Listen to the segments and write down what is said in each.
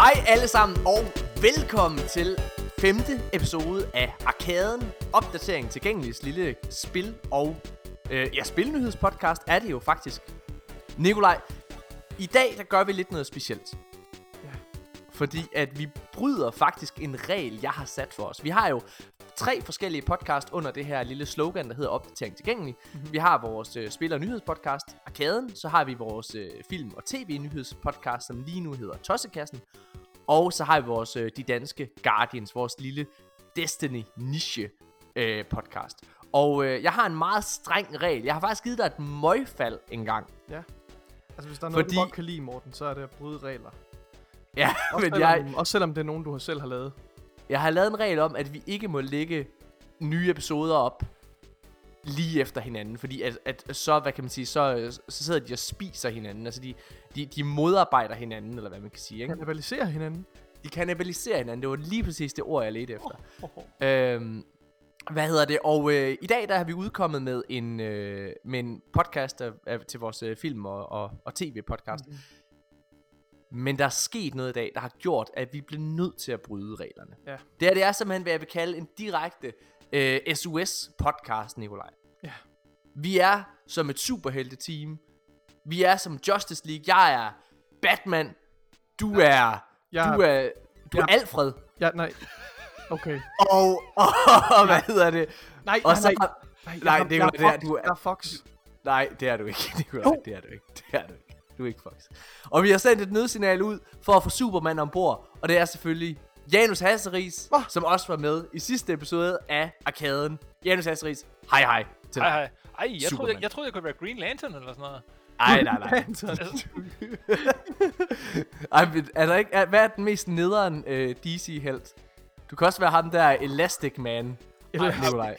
Hej alle sammen og velkommen til femte episode af Arkaden. Opdatering tilgængeligt lille spil og øh, ja, spilnyhedspodcast er det jo faktisk. Nikolaj, i dag der gør vi lidt noget specielt. Ja. Fordi at vi bryder faktisk en regel, jeg har sat for os. Vi har jo tre forskellige podcast under det her lille slogan, der hedder Opdatering tilgængelig. Mm-hmm. Vi har vores øh, spil- og nyhedspodcast, Arkaden. Så har vi vores øh, film- og tv-nyhedspodcast, som lige nu hedder Tossekassen. Og så har vi vores øh, De Danske Guardians, vores lille Destiny niche øh, podcast. Og øh, jeg har en meget streng regel. Jeg har faktisk givet dig et møgfald engang. Altså, hvis der er noget, Fordi- du godt kan lide, Morten, så er det at bryde regler. Ja, Også, men selvom, jeg, også selvom det er nogen, du selv har lavet. jeg har lavet en regel om, at vi ikke må lægge nye episoder op lige efter hinanden, fordi at, at så, hvad kan man sige, så, så sidder de og spiser hinanden, altså de, de, de modarbejder hinanden, eller hvad man kan sige, ikke? Kannibalisere hinanden. De kannibaliserer hinanden, det var lige præcis det ord, jeg ledte efter. Oh, oh. Øhm, hvad hedder det? Og øh, i dag der har vi udkommet med en, øh, med en podcast af, af, til vores øh, film- og, og, og tv-podcast. Mhm. Men der er sket noget i dag, der har gjort, at vi bliver nødt til at bryde reglerne. Ja. Det her det er simpelthen, hvad jeg vil kalde en direkte øh, SOS-podcast, Nikolaj. Ja. Vi er som et superhelte-team. Vi er som Justice League. Jeg er Batman. Du er... Jeg, Du er... Du er Ja. Alfred. Ja, nej. Okay. Og, og, og hvad hedder det? Nej, Og nej, så nej. nej, nej, jeg, det er jeg, det Fox. du er- Jeg er Fox. Nej, det er du ikke, Nikolaj. Jo. Det er du ikke. Det er du ikke. Du er ikke Fox. Og vi har sendt et nødsignal ud for at få Superman ombord. Og det er selvfølgelig Janus Hasseris, Hva? som også var med i sidste episode af Arkaden. Janus Hasseris, hej hej. Til Hej dig. hej. Ej, jeg troede, jeg, jeg troede, jeg kunne være Green Lantern eller sådan noget. Ej, nej, nej. Ej, er der ikke, er, hvad er den mest nederen uh, DC-helt? Du kan også være ham der Elastic Man. Elastic. Nikolaj.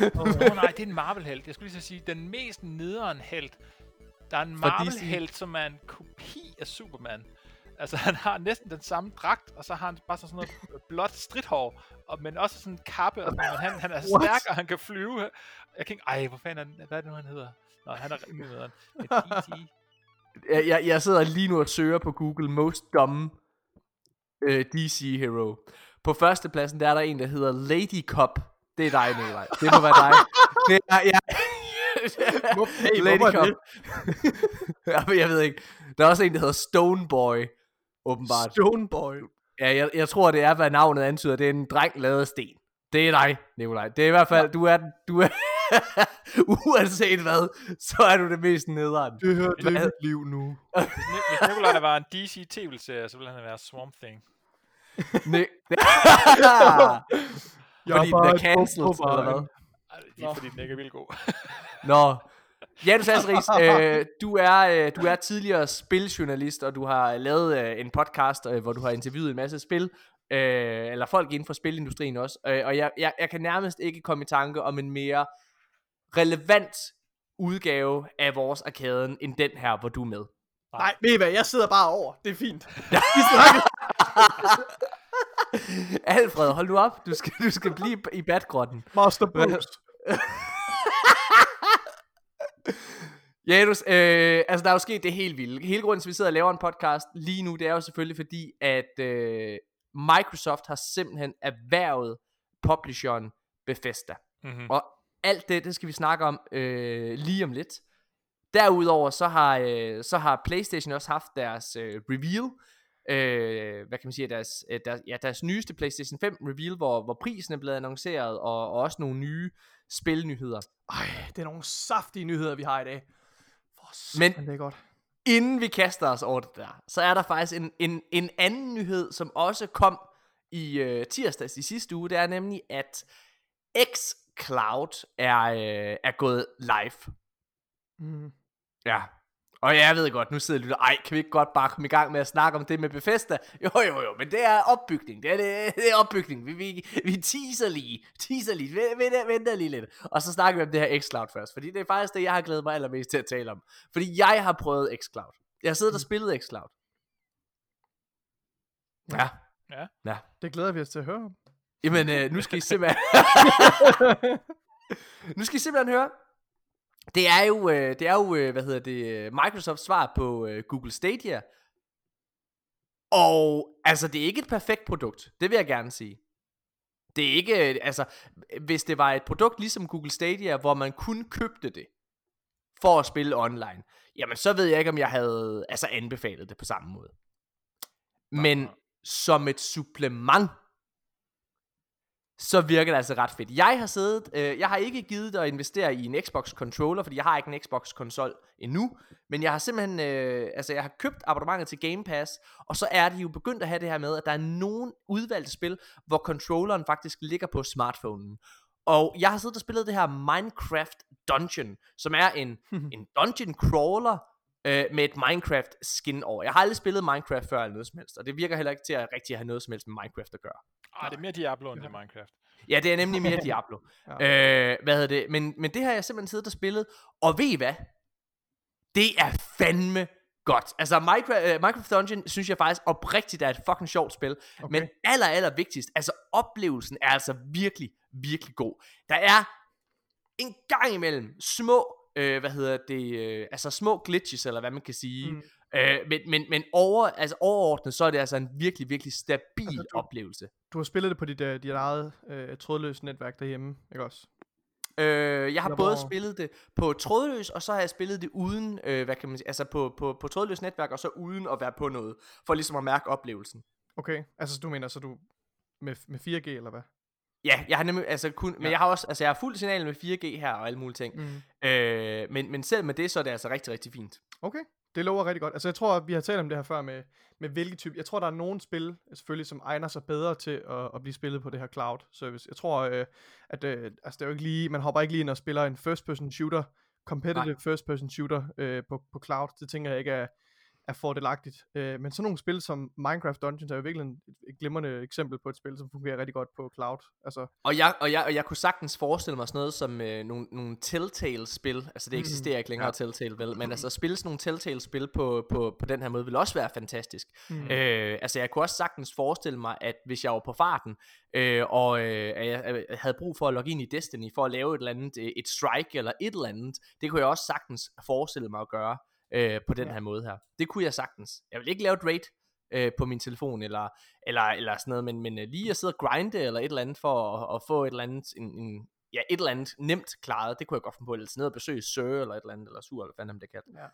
Åh oh, nej, det er en Marvel-held. Jeg skulle lige så sige, den mest nederen held. Der er en Marvel-held, som er en kopi af Superman. Altså, han har næsten den samme dragt, og så har han bare sådan noget blåt stridthår, og, men også sådan en kappe, og men han, han er What? stærk, og han kan flyve. Jeg kan ikke, ej, hvor fanden er den, hvad er det nu, han hedder? Nå, han er rimelig nederen. Jeg, jeg, jeg sidder lige nu og søger på Google Most Dumb øh, DC Hero. På førstepladsen der er der en, der hedder Lady Cop. Det er dig, Nikolaj. Det må være dig. Det er, ja. Hey, Lady men jeg ved ikke. Der er også en, der hedder Stone Boy. Åbenbart. Stone Boy. Ja, jeg, jeg tror, det er, hvad navnet antyder. Det er en dreng lavet af sten. Det er dig, Nikolaj. Det er i hvert fald, du er, du er uanset hvad, så er du det mest nederen. Det her, det er mit liv nu. Hvis, Ni- hvis Nikolaj var en DC tv-serie, så ville han være Swamp Thing. Ne- Jeg Fordi den er cancelled, eller hvad? det er fordi, den ikke er vildt god. Nå. Janus Asseris, øh, du, er, øh, du er tidligere spiljournalist, og du har lavet øh, en podcast, øh, hvor du har interviewet en masse spil, øh, eller folk inden for spilindustrien også, øh, og jeg, jeg, jeg kan nærmest ikke komme i tanke om en mere relevant udgave af vores arkaden, end den her, hvor du er med. Nej, ved I hvad, jeg sidder bare over. Det er fint. Vi snakker. Alfred, hold nu op, du skal, du skal blive i badgrotten. Master Bruce. Janus, øh, altså der er jo sket det helt vilde. Hele grunden til, at vi sidder og laver en podcast lige nu, det er jo selvfølgelig fordi, at øh, Microsoft har simpelthen erhvervet publisheren Bethesda. Mm-hmm. Og alt det, det skal vi snakke om øh, lige om lidt. Derudover så har, øh, så har PlayStation også haft deres øh, reveal. Øh, hvad kan man sige, deres, øh, deres, ja, deres nyeste PlayStation 5 reveal, hvor, hvor prisen er blevet annonceret, og, og også nogle nye spilnyheder. Ej, det er nogle saftige nyheder, vi har i dag. For Men- det er godt. Inden vi kaster os over det der, så er der faktisk en, en, en anden nyhed, som også kom i øh, tirsdags i sidste uge. Det er nemlig, at xCloud er, øh, er gået live. Mm. Ja. Og jeg ved godt, nu sidder jeg og lytter, ej, kan vi ikke godt bare komme i gang med at snakke om det med Bethesda? Jo, jo, jo, men det er opbygning, det er, det, det er opbygning, vi, vi, vi teaser lige, teaser lige, vent, vent, vent lige lidt. Og så snakker vi om det her xCloud først, fordi det er faktisk det, jeg har glædet mig allermest til at tale om. Fordi jeg har prøvet xCloud. Jeg har siddet og spillet xCloud. Ja. Ja. Ja. Det glæder vi os til at høre om. Jamen, øh, nu skal I simpelthen... nu skal I simpelthen høre. Det er jo, øh, det er jo øh, hvad hedder det, øh, Microsofts svar på øh, Google Stadia. Og altså, det er ikke et perfekt produkt. Det vil jeg gerne sige. Det er ikke, altså, hvis det var et produkt ligesom Google Stadia, hvor man kun købte det for at spille online, jamen så ved jeg ikke, om jeg havde altså anbefalet det på samme måde. Men som et supplement, så virker det altså ret fedt. Jeg har siddet, øh, jeg har ikke givet at investere i en Xbox controller, fordi jeg har ikke en Xbox konsol endnu, men jeg har simpelthen, øh, altså jeg har købt abonnementet til Game Pass, og så er de jo begyndt at have det her med, at der er nogle udvalgte spil, hvor controlleren faktisk ligger på smartphonen. Og jeg har siddet og spillet det her Minecraft Dungeon, som er en, en dungeon crawler, øh, med et Minecraft skin over. Jeg har aldrig spillet Minecraft før eller noget som helst, og det virker heller ikke til at rigtig have noget som helst med Minecraft at gøre. Ah, det er mere Diablo end det er Minecraft. Ja, det er nemlig mere Diablo. ja. øh, hvad hedder det? Men, men det har jeg simpelthen siddet og spillet, og ved I hvad? Det er fandme godt. Altså Minecraft, uh, Minecraft Dungeon synes jeg faktisk oprigtigt er et fucking sjovt spil. Okay. Men aller, aller vigtigst, altså oplevelsen er altså virkelig, virkelig god. Der er en gang imellem små, øh, hvad hedder det, øh, altså små glitches, eller hvad man kan sige. Mm. Øh, men, men, men over, altså overordnet, så er det altså en virkelig, virkelig stabil altså, du, oplevelse. Du har spillet det på dit, uh, dit eget uh, trådløse netværk derhjemme, ikke også? Øh, jeg har både spillet det på trådløs, og så har jeg spillet det uden, øh, hvad kan man sige, altså på, på, på trådløs netværk, og så uden at være på noget, for ligesom at mærke oplevelsen. Okay, altså du mener, så du med, med 4G eller hvad? Ja, jeg har nemlig, altså kun, ja. men jeg har også, altså jeg har fuld signal med 4G her og alle mulige ting. Mm. Øh, men, men selv med det, så er det altså rigtig, rigtig fint. Okay, det lover rigtig godt. Altså jeg tror, vi har talt om det her før med, med hvilke type. Jeg tror, der er nogle spil, selvfølgelig, som egner sig bedre til at, at blive spillet på det her cloud service. Jeg tror, øh, at øh, altså, det er jo ikke lige, man hopper ikke lige ind og spiller en first person shooter, competitive Nej. first person shooter øh, på, på cloud. Det tænker jeg ikke er, er fordelagtigt. Øh, men sådan nogle spil som Minecraft Dungeons er jo virkelig et, glimrende eksempel på et spil, som fungerer rigtig godt på cloud. Altså. Og, jeg, og, jeg, og jeg kunne sagtens forestille mig sådan noget som øh, nogle, nogle Telltale-spil. Altså det eksisterer ikke længere, ja. Telltale vel, men altså at spille sådan nogle Telltale-spil på, på, på den her måde vil også være fantastisk. Mm. Øh, altså jeg kunne også sagtens forestille mig, at hvis jeg var på farten, øh, og øh, jeg havde brug for at logge ind i Destiny for at lave et eller andet, øh, et strike eller et eller andet, det kunne jeg også sagtens forestille mig at gøre øh, på den ja. her måde her. Det kunne jeg sagtens. Jeg vil ikke lave et raid øh, på min telefon, eller, eller, eller sådan noget, men, men øh, lige at sidde og grinde, eller et eller andet, for at, at få et eller andet, en, en, ja, et eller andet nemt klaret, det kunne jeg godt finde på, eller sådan noget at besøge Sir, eller et eller andet, eller Sur, eller hvad fanden det kan. Ja.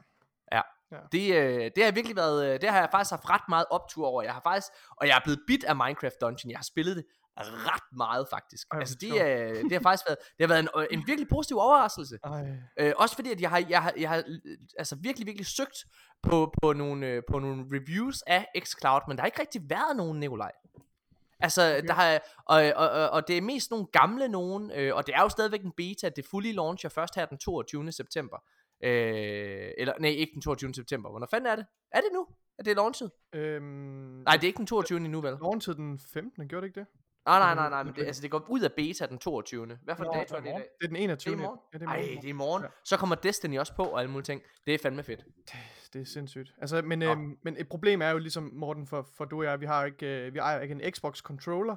Ja. ja. Det, øh, det har virkelig været, øh, det har jeg faktisk haft ret meget optur over. Jeg har faktisk, og jeg er blevet bit af Minecraft Dungeon. Jeg har spillet det ret meget faktisk. Ej, altså det, er, det har faktisk været, det har været en, en virkelig positiv overraskelse. Øh, også fordi at jeg har, jeg har, jeg har altså virkelig virkelig søgt på på nogle øh, på nogle reviews af xCloud, men der har ikke rigtig været nogen Nikolaj. Altså, okay. der har, og, og, og, og det er mest nogle gamle nogen, øh, og det er jo stadigvæk en beta, det fully launcher først her den 22. september. Øh, eller, nej, ikke den 22. september. Hvornår fanden er det? Er det nu? Er det launchet? Øhm, nej, det er ikke den 22. endnu, vel? Launchet den 15. Gjorde det ikke det? Nej, nej, nej, nej, men det, altså det går ud af beta den 22. Hvad for en dato er det i dag? Det er den 21. Det er i morgen? Ja, det er morgen. Ej, det er i morgen. Ja. Så kommer Destiny også på og alle mulige ting. Det er fandme fedt. Det, det er sindssygt. Altså, men, øhm, men et problem er jo ligesom, Morten, for, for du og jeg, vi har ikke, øh, vi ejer ikke en Xbox controller.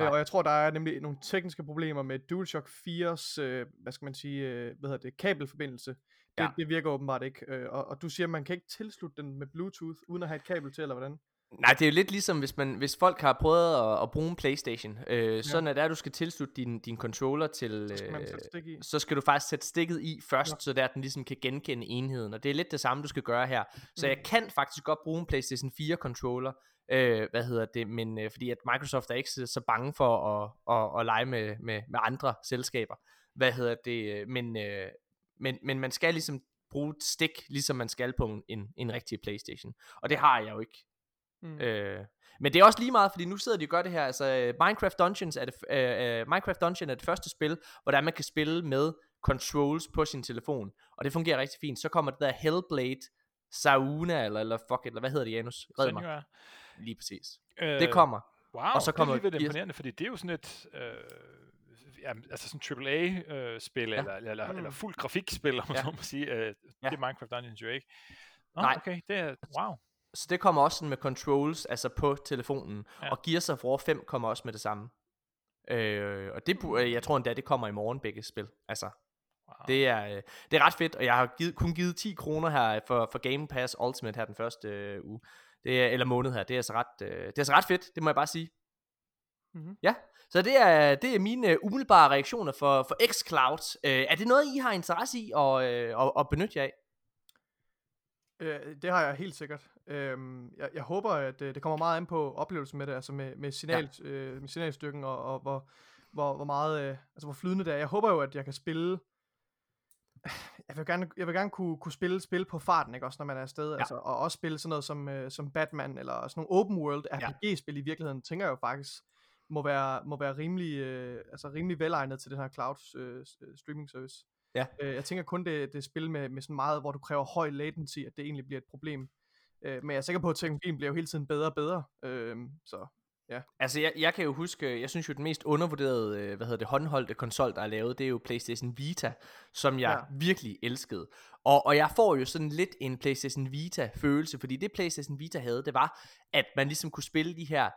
Øh, og jeg tror, der er nemlig nogle tekniske problemer med DualShock 4's, øh, hvad skal man sige, øh, hvad hedder det, kabelforbindelse. Det, ja. det virker åbenbart ikke. Øh, og, og du siger, man kan ikke tilslutte den med Bluetooth, uden at have et kabel til, eller hvordan? Nej, det er jo lidt ligesom, hvis, man, hvis folk har prøvet at, at bruge en Playstation. Øh, ja. Sådan at der, du skal tilslutte din, din controller til... Så skal, øh, så skal du faktisk sætte stikket i først, ja. så der den ligesom kan genkende enheden. Og det er lidt det samme, du skal gøre her. Så mm. jeg kan faktisk godt bruge en Playstation 4 controller, øh, hvad hedder det, men øh, fordi at Microsoft er ikke så, bange for at, at, at lege med, med, med andre selskaber. Hvad hedder det, men, øh, men, men man skal ligesom bruge et stik, ligesom man skal på en, en rigtig Playstation. Og det har jeg jo ikke. Mm. Øh, men det er også lige meget, fordi nu sidder de og gør det her. Altså, øh, Minecraft Dungeons er det, uh, Minecraft Dungeon er det første spil, hvor man kan spille med controls på sin telefon. Og det fungerer rigtig fint. Så kommer det der Hellblade Sauna, eller, eller fuck eller hvad hedder det, Janus? Red mig. Lige præcis. Øh, det kommer. Wow, og så kommer det er lige imponerende, fordi det er jo sådan et... Øh, ja, altså sådan AAA-spil, øh, ja. eller, eller, mm. eller fuld grafikspil, om ja. så må sige. Øh, ja. Det er Minecraft Dungeons jo ikke. Oh, Nej. Okay, det er... Wow. Så det kommer også sådan med controls, altså på telefonen. Ja. Og Gears of War 5 kommer også med det samme. Øh, og det, jeg tror endda, det kommer i morgen begge spil. Altså, wow. det, er, øh, det er ret fedt, og jeg har givet, kun givet 10 kroner her for, for Game Pass Ultimate her den første øh, uge. Det er, eller måned her. Det er altså ret, øh, det er altså ret fedt, det må jeg bare sige. Mm-hmm. Ja, så det er, det er mine umiddelbare reaktioner for, for xCloud. Øh, er det noget, I har interesse i at, øh, at, at benytte jer af? Øh, det har jeg helt sikkert. Øh, jeg, jeg håber, at øh, det kommer meget an på oplevelsen med det, altså med, med, signal, ja. øh, med signalstyrken og, og hvor, hvor, hvor meget, øh, altså hvor flydende det er. Jeg håber jo, at jeg kan spille jeg vil gerne, jeg vil gerne kunne, kunne spille spil på farten, ikke også, når man er afsted, ja. altså, og også spille sådan noget som, øh, som Batman, eller sådan nogle open world RPG-spil ja. i virkeligheden, tænker jeg jo faktisk, må være, må være rimelig, øh, altså rimelig velegnet til den her cloud øh, streaming service. Ja. Øh, jeg tænker kun, det, det spil med, med sådan meget, hvor du kræver høj latency, at det egentlig bliver et problem. Øh, men jeg er sikker på, at teknologien bliver jo hele tiden bedre og bedre. Øh, så Ja. Altså, jeg, jeg kan jo huske, jeg synes jo, den mest undervurderede, øh, hvad hedder det, håndholdte konsol, der er lavet, det er jo PlayStation Vita, som jeg ja. virkelig elskede. Og, og jeg får jo sådan lidt en PlayStation Vita-følelse, fordi det PlayStation Vita havde, det var, at man ligesom kunne spille de her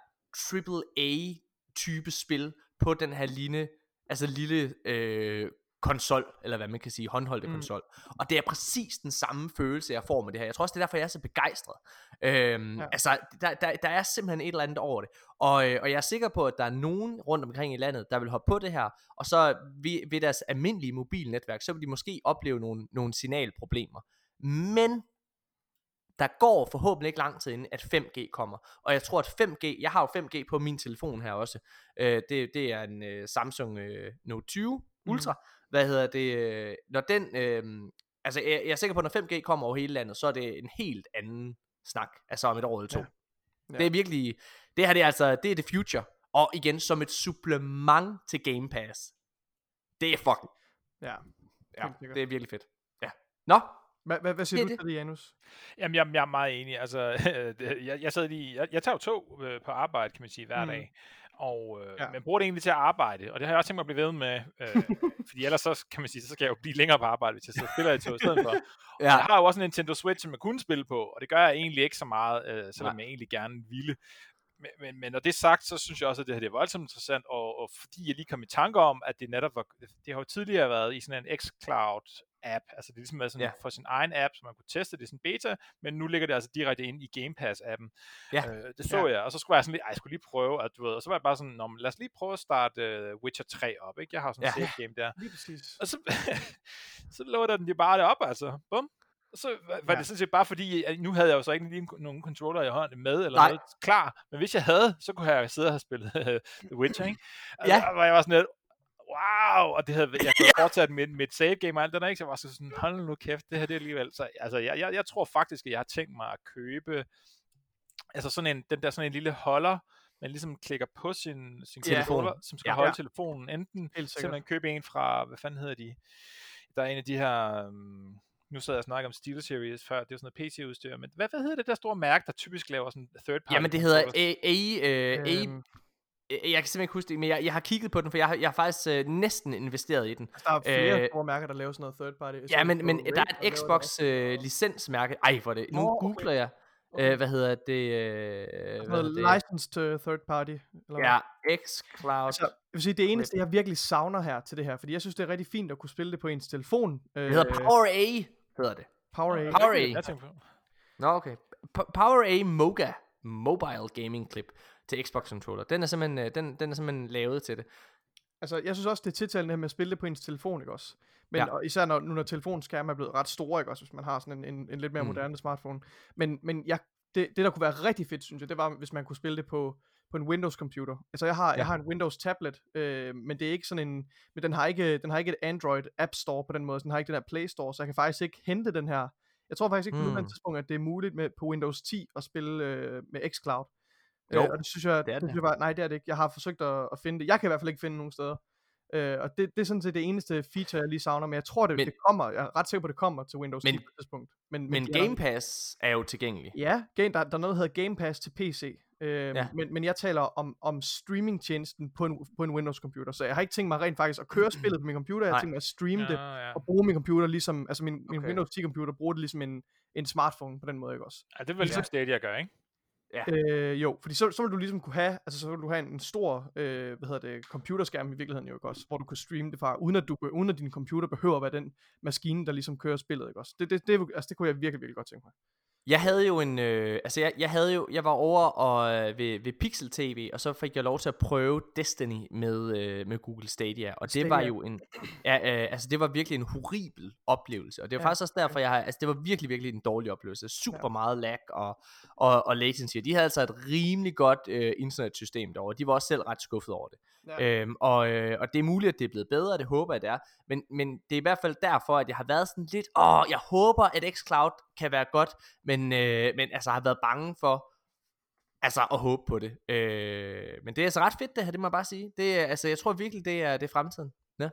AAA-type spil på den her lille, altså lille øh, konsol, eller hvad man kan sige, håndholdte mm. konsol. Og det er præcis den samme følelse, jeg får med det her. Jeg tror også, det er derfor, jeg er så begejstret. Øhm, ja. Altså, der, der, der er simpelthen et eller andet over det. Og, øh, og jeg er sikker på, at der er nogen rundt omkring i landet, der vil hoppe på det her, og så ved, ved deres almindelige mobilnetværk, så vil de måske opleve nogle, nogle signalproblemer. Men der går forhåbentlig ikke lang tid inden, at 5G kommer. Og jeg tror, at 5G, jeg har jo 5G på min telefon her også. Øh, det, det er en øh, Samsung øh, Note 20 Ultra. Mm hvad hedder det, øh, når den, øh, altså jeg, jeg er sikker på, at når 5G kommer over hele landet, så er det en helt anden snak, altså om et år eller to. Ja. Ja. Det er virkelig, det her det er altså, det er the future, og igen som et supplement til Game Pass. Det er fucking, ja, ja det er virkelig fedt. Ja. Nå, hvad, hvad, hvad siger det, du til det, Janus? Jamen, jeg, jeg er meget enig. Altså, jeg, jeg, sad lige, jeg, jeg tager jo tog øh, på arbejde, kan man sige, hver mm. dag og øh, ja. man bruger det egentlig til at arbejde, og det har jeg også tænkt mig at blive ved med, øh, fordi ellers så kan man sige, så skal jeg jo blive længere på arbejde, hvis jeg så spiller i tog i stedet for. ja. jeg har jo også en Nintendo Switch, som jeg kunne spille på, og det gør jeg egentlig ikke så meget, øh, selvom Nej. jeg egentlig gerne ville. Men, men, men når det er sagt, så synes jeg også, at det her det er voldsomt interessant, og, og fordi jeg lige kom i tanke om, at det netop var, det har jo tidligere været i sådan en xCloud app, altså det er ligesom sådan ja. for sin egen app, så man kunne teste det sådan beta, men nu ligger det altså direkte ind i Game Pass appen. Ja. Øh, det så ja. jeg, og så skulle jeg sådan lidt, ej, jeg skulle lige prøve, at du ved, og så var jeg bare sådan, Nå, lad os lige prøve at starte uh, Witcher 3 op, ikke? Jeg har sådan en ja. game der. Lige præcis. Og så, så lå den de bare det op, altså. Bum. Så var, ja. det sådan set bare fordi, at nu havde jeg jo så ikke lige nogen controller i hånden med, eller Nej. noget klar, men hvis jeg havde, så kunne jeg sidde og have spillet The Witcher, ikke? Altså, ja. Og jeg var sådan lidt, wow, og det havde, jeg kunne fortsat med, med et save game og alt det der, ikke? Så jeg var så sådan, hold nu kæft, det her det er alligevel, så altså, jeg, jeg, jeg tror faktisk, at jeg har tænkt mig at købe, altså sådan en, den der sådan en lille holder, man ligesom klikker på sin, sin yeah. telefon, som skal ja, holde ja. telefonen, enten simpelthen købe en fra, hvad fanden hedder de, der er en af de her, um, nu sad jeg og snakkede om SteelSeries før, det er sådan noget PC-udstyr, men hvad, hvad hedder det der store mærke, der typisk laver sådan third party? Jamen det hedder A, A, uh, A, øhm. Jeg kan simpelthen ikke huske det, men jeg, jeg har kigget på den, for jeg har, jeg har faktisk øh, næsten investeret i den. Altså, der er flere øh, store mærker, der laver sådan noget third party. Ja, men, men der er et Xbox øh, licensmærke. Ej, for det. Nu oh, okay. googler jeg. Okay. Øh, hvad hedder det? Øh, hvad hedder det? Licensed third party. Eller ja, xCloud. Altså, jeg vil sige, det eneste, jeg virkelig savner her til det her, fordi jeg synes, det er rigtig fint at kunne spille det på ens telefon. Det hedder øh, Power A, hedder det. Power A. Power A. Nå, okay. Power A Moga Mobile Gaming Clip til Xbox controller. Den er simpelthen, øh, den, den er simpelthen lavet til det. Altså, jeg synes også, det er tiltalende med at spille det på ens telefon, ikke også? Men ja. og især når, nu når telefonskærmen er blevet ret store, ikke også, hvis man har sådan en, en, en lidt mere mm. moderne smartphone. Men, men jeg, det, det, der kunne være rigtig fedt, synes jeg, det var, hvis man kunne spille det på, på en Windows computer. Altså jeg har, ja. jeg har en Windows tablet, øh, men det er ikke sådan en, men den har ikke, den har ikke et Android App Store på den måde, så den har ikke den her Play Store, så jeg kan faktisk ikke hente den her. Jeg tror faktisk ikke mm. på nuværende tidspunkt, at det er muligt med, på Windows 10 at spille øh, med xCloud. Jo, øh, og det synes jeg, det er det. det. Synes jeg nej, det er det ikke. Jeg har forsøgt at, at finde det. Jeg kan i hvert fald ikke finde nogen steder. Øh, og det, det er sådan set det eneste feature, jeg lige savner, men jeg tror, det, men, det kommer. Jeg er ret sikker på, det kommer til Windows men, 10 på et tidspunkt. Men, men, men Game Pass er jo tilgængelig. Ja, game, der, der er noget, der hedder Game Pass til PC. Øh, ja. men, men jeg taler om, om streamingtjenesten på en, på en Windows-computer, så jeg har ikke tænkt mig rent faktisk at køre spillet på min computer, jeg har tænkt mig at streame ja, det, ja. og bruge min computer ligesom, altså min, min okay. Windows 10-computer, bruge det ligesom en, en smartphone på den måde, ikke også? Ja, det er vel ligesom ja. Stadia gør, ikke? Ja. Øh, jo, fordi så, så vil du ligesom kunne have, altså så vil du have en, en stor, øh, hvad hedder det, computerskærm i virkeligheden jo ikke også, hvor du kan streame det fra, uden at, du, uden at din computer behøver at være den maskine, der ligesom kører spillet, ikke også. Det, det, det, altså, det kunne jeg virkelig, virkelig godt tænke mig. Jeg havde jo en, øh, altså jeg, jeg havde jo, jeg var over og, øh, ved, ved Pixel TV, og så fik jeg lov til at prøve Destiny med, øh, med Google Stadia, og Stadia. det var jo en, ja, øh, altså det var virkelig en horribel oplevelse, og det var ja. faktisk også derfor, jeg har, altså det var virkelig, virkelig en dårlig oplevelse, super ja. meget lag og, og, og latency, de havde altså et rimelig godt øh, internetsystem derovre, de var også selv ret skuffet over det, ja. øhm, og, øh, og det er muligt, at det er blevet bedre, det håber jeg det er, men, men det er i hvert fald derfor, at jeg har været sådan lidt, åh, jeg håber, at xCloud kan være godt, men, øh, men altså har været bange for, altså at håbe på det. Øh, men det er altså ret fedt det her, det må jeg bare sige. Det er, altså, jeg tror virkelig, det er, det er fremtiden. Ja.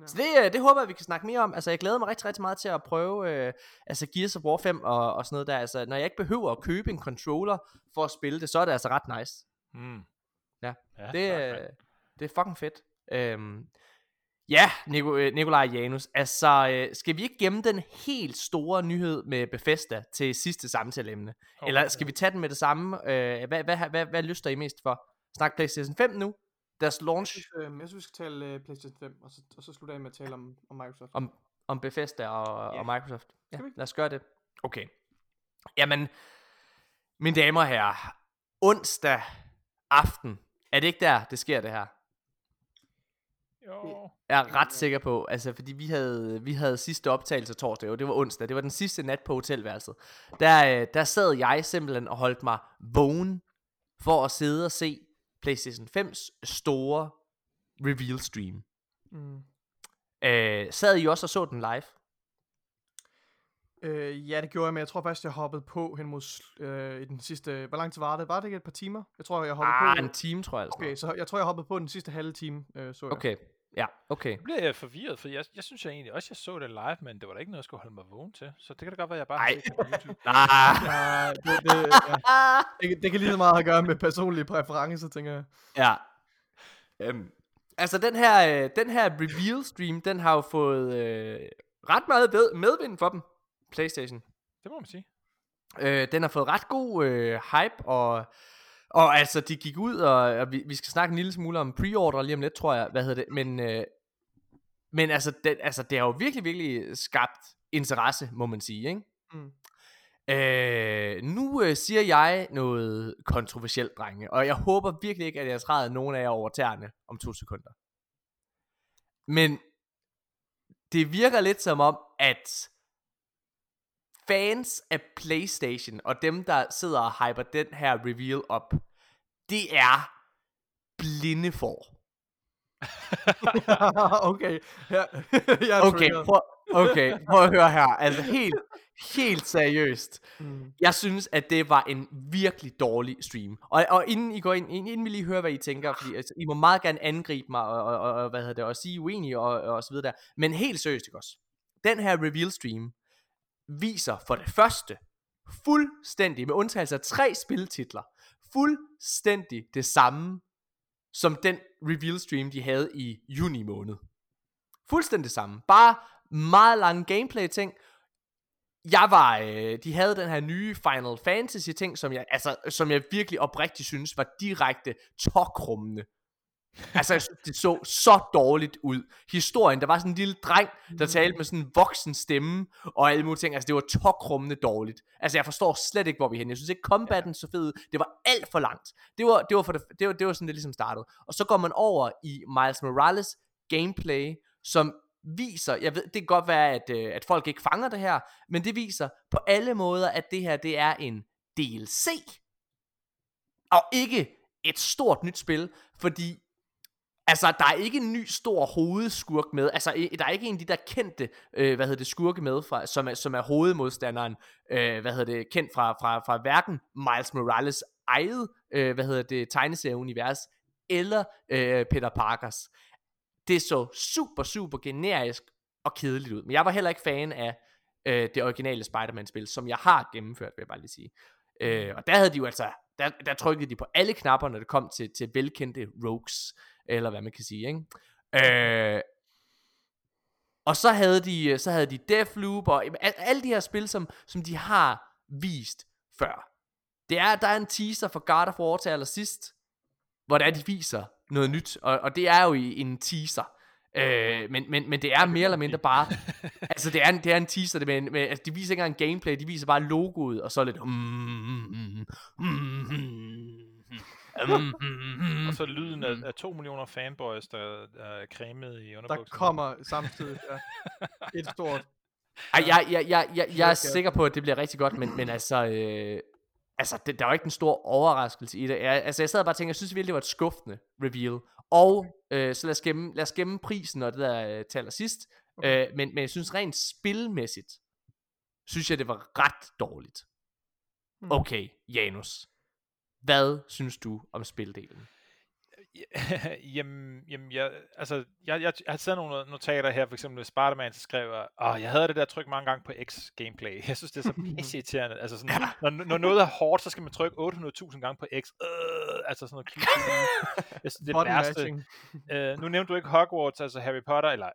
Ja. Så det, øh, det håber jeg, vi kan snakke mere om. Altså, jeg glæder mig rigtig, rigtig meget til at prøve øh, altså Gears of War 5 og, og sådan noget der. Altså, når jeg ikke behøver at købe en controller for at spille det, så er det altså ret nice. Mm. Ja, ja det, øh, det er fucking fedt. Øhm, Ja, Nico, øh, Nikolaj Janus. Altså, øh, skal vi ikke gemme den helt store nyhed med Bethesda til sidste samtaleemne? Okay. Eller skal vi tage den med det samme? Øh, hvad, hvad, hvad, hvad, lyster I mest for? Snak PlayStation 5 nu? Deres launch? Jeg synes, øh, jeg synes vi skal tale uh, PlayStation 5, og så, og så slutte af med at tale om, om Microsoft. Om, om Bethesda og, ja. og Microsoft? Ja, lad os gøre det. Okay. Jamen, mine damer og herrer, onsdag aften, er det ikke der, det sker det her? Jo. Jeg er ret sikker på, altså fordi vi havde, vi havde sidste optagelse torsdag, og det var onsdag, det var den sidste nat på hotelværelset. Der, øh, der sad jeg simpelthen og holdt mig vågen for at sidde og se PlayStation 5's store reveal stream. Mm. Øh, sad I også og så den live? Øh, ja, det gjorde jeg, men jeg tror faktisk, jeg hoppede på hen mod øh, i den sidste... Hvor lang tid var det? Var det ikke et par timer? Jeg tror, jeg hoppede ah, på... en time, tror jeg. Okay, så jeg tror, jeg hoppede på den sidste halve time, øh, så jeg. Okay, Ja, okay. Nu bliver jeg forvirret, for jeg, jeg synes jeg egentlig også, jeg så det live, men det var da ikke noget, jeg skulle holde mig vågen til. Så det kan da godt være, jeg bare har set det på YouTube. Nej, det, det, ja. det, det kan lige så meget at gøre med personlige præferencer, tænker jeg. Ja. Øhm, altså den her, øh, den her reveal stream, den har jo fået øh, ret meget ved, medvind for dem. Playstation. Det må man sige. Øh, den har fået ret god øh, hype, og og altså, de gik ud, og, og vi, vi skal snakke en lille smule om pre-order lige om lidt, tror jeg, hvad hedder det, men, øh, men altså, det, altså, det har jo virkelig, virkelig skabt interesse, må man sige, ikke? Mm. Øh, nu øh, siger jeg noget kontroversielt, drenge, og jeg håber virkelig ikke, at jeg træder nogen af jer over tæerne om to sekunder. Men det virker lidt som om, at fans af PlayStation, og dem, der sidder og hyper den her reveal op, det er blinde for. okay, ja, jeg okay, prøv, okay, prøv at høre her. Altså helt, helt seriøst. Mm. Jeg synes, at det var en virkelig dårlig stream. Og, og inden I går ind, inden vi lige hører, hvad I tænker, fordi altså, I må meget gerne angribe mig, og, og, og, hvad hedder det, og sige uenige, og, og så videre der. Men helt seriøst, ikke også? Den her reveal stream, viser for det første fuldstændig, med undtagelse af tre spiltitler, fuldstændig det samme, som den reveal stream, de havde i juni måned. Fuldstændig det samme. Bare meget lange gameplay ting. Jeg var, øh, de havde den her nye Final Fantasy ting, som jeg, altså, som jeg virkelig oprigtigt synes var direkte tokrummende altså, jeg synes, det så så dårligt ud. Historien, der var sådan en lille dreng, der mm. talte med sådan en voksen stemme, og alle mulige ting. Altså, det var tokrummende dårligt. Altså, jeg forstår slet ikke, hvor vi er henne. Jeg synes ikke, combaten så fed Det var alt for langt. Det var, det var, for det, det, var, det var sådan, det ligesom startede. Og så går man over i Miles Morales gameplay, som viser, jeg ved, det kan godt være, at, øh, at folk ikke fanger det her, men det viser på alle måder, at det her, det er en DLC, og ikke et stort nyt spil, fordi Altså, der er ikke en ny stor hovedskurk med. Altså, der er ikke en af de der kendte, øh, hvad hedder det, skurke med, fra, som, er, som er hovedmodstanderen, øh, hvad hedder det, kendt fra, fra, fra hverken Miles Morales eget, øh, hvad hedder det, tegneserieunivers, eller øh, Peter Parkers. Det så super, super generisk og kedeligt ud. Men jeg var heller ikke fan af øh, det originale Spider-Man-spil, som jeg har gennemført, vil jeg bare lige sige. Øh, og der havde de jo altså, der, der trykkede de på alle knapper, når det kom til, til velkendte rogues eller hvad man kan sige, ikke? Øh, og så havde de, så havde de Deathloop, og alle de her spil, som, som de har vist før. Det er, der er en teaser for God of War til allersidst, hvor der de viser noget nyt, og, og det er jo en teaser. Øh, men, men, men det er mere eller mindre bare Altså det er en, det er en teaser det med, med, altså, De viser ikke engang gameplay De viser bare logoet Og så lidt mm, mm, mm, mm, og så lyden af, af to millioner fanboys Der er cremet i underbuksen Der kommer samtidig ja. Et stort ej, jeg, jeg, jeg, jeg, jeg er sikker på, at det bliver rigtig godt, men, men altså, øh, altså det, der var ikke en stor overraskelse i det. Jeg, altså, jeg sad og bare og tænkte, jeg synes virkelig, det var et skuffende reveal. Og øh, så lad os, gemme, lad os gemme prisen, når det der øh, taler sidst. Okay. Øh, men, men jeg synes rent spilmæssigt, synes jeg, det var ret dårligt. Hmm. Okay, Janus. Hvad synes du om spildelen? jamen, jamen jeg, altså, jeg, jeg, jeg har taget nogle notater her, for eksempel Spider-Man, så skrev jeg, åh, jeg havde det der tryk mange gange på X-gameplay. Jeg synes, det er så irriterende. Altså sådan, når, når noget er hårdt, så skal man trykke 800.000 gange på X. Øh, altså sådan noget jeg synes, det er værste. Uh, nu nævnte du ikke Hogwarts, altså Harry Potter, eller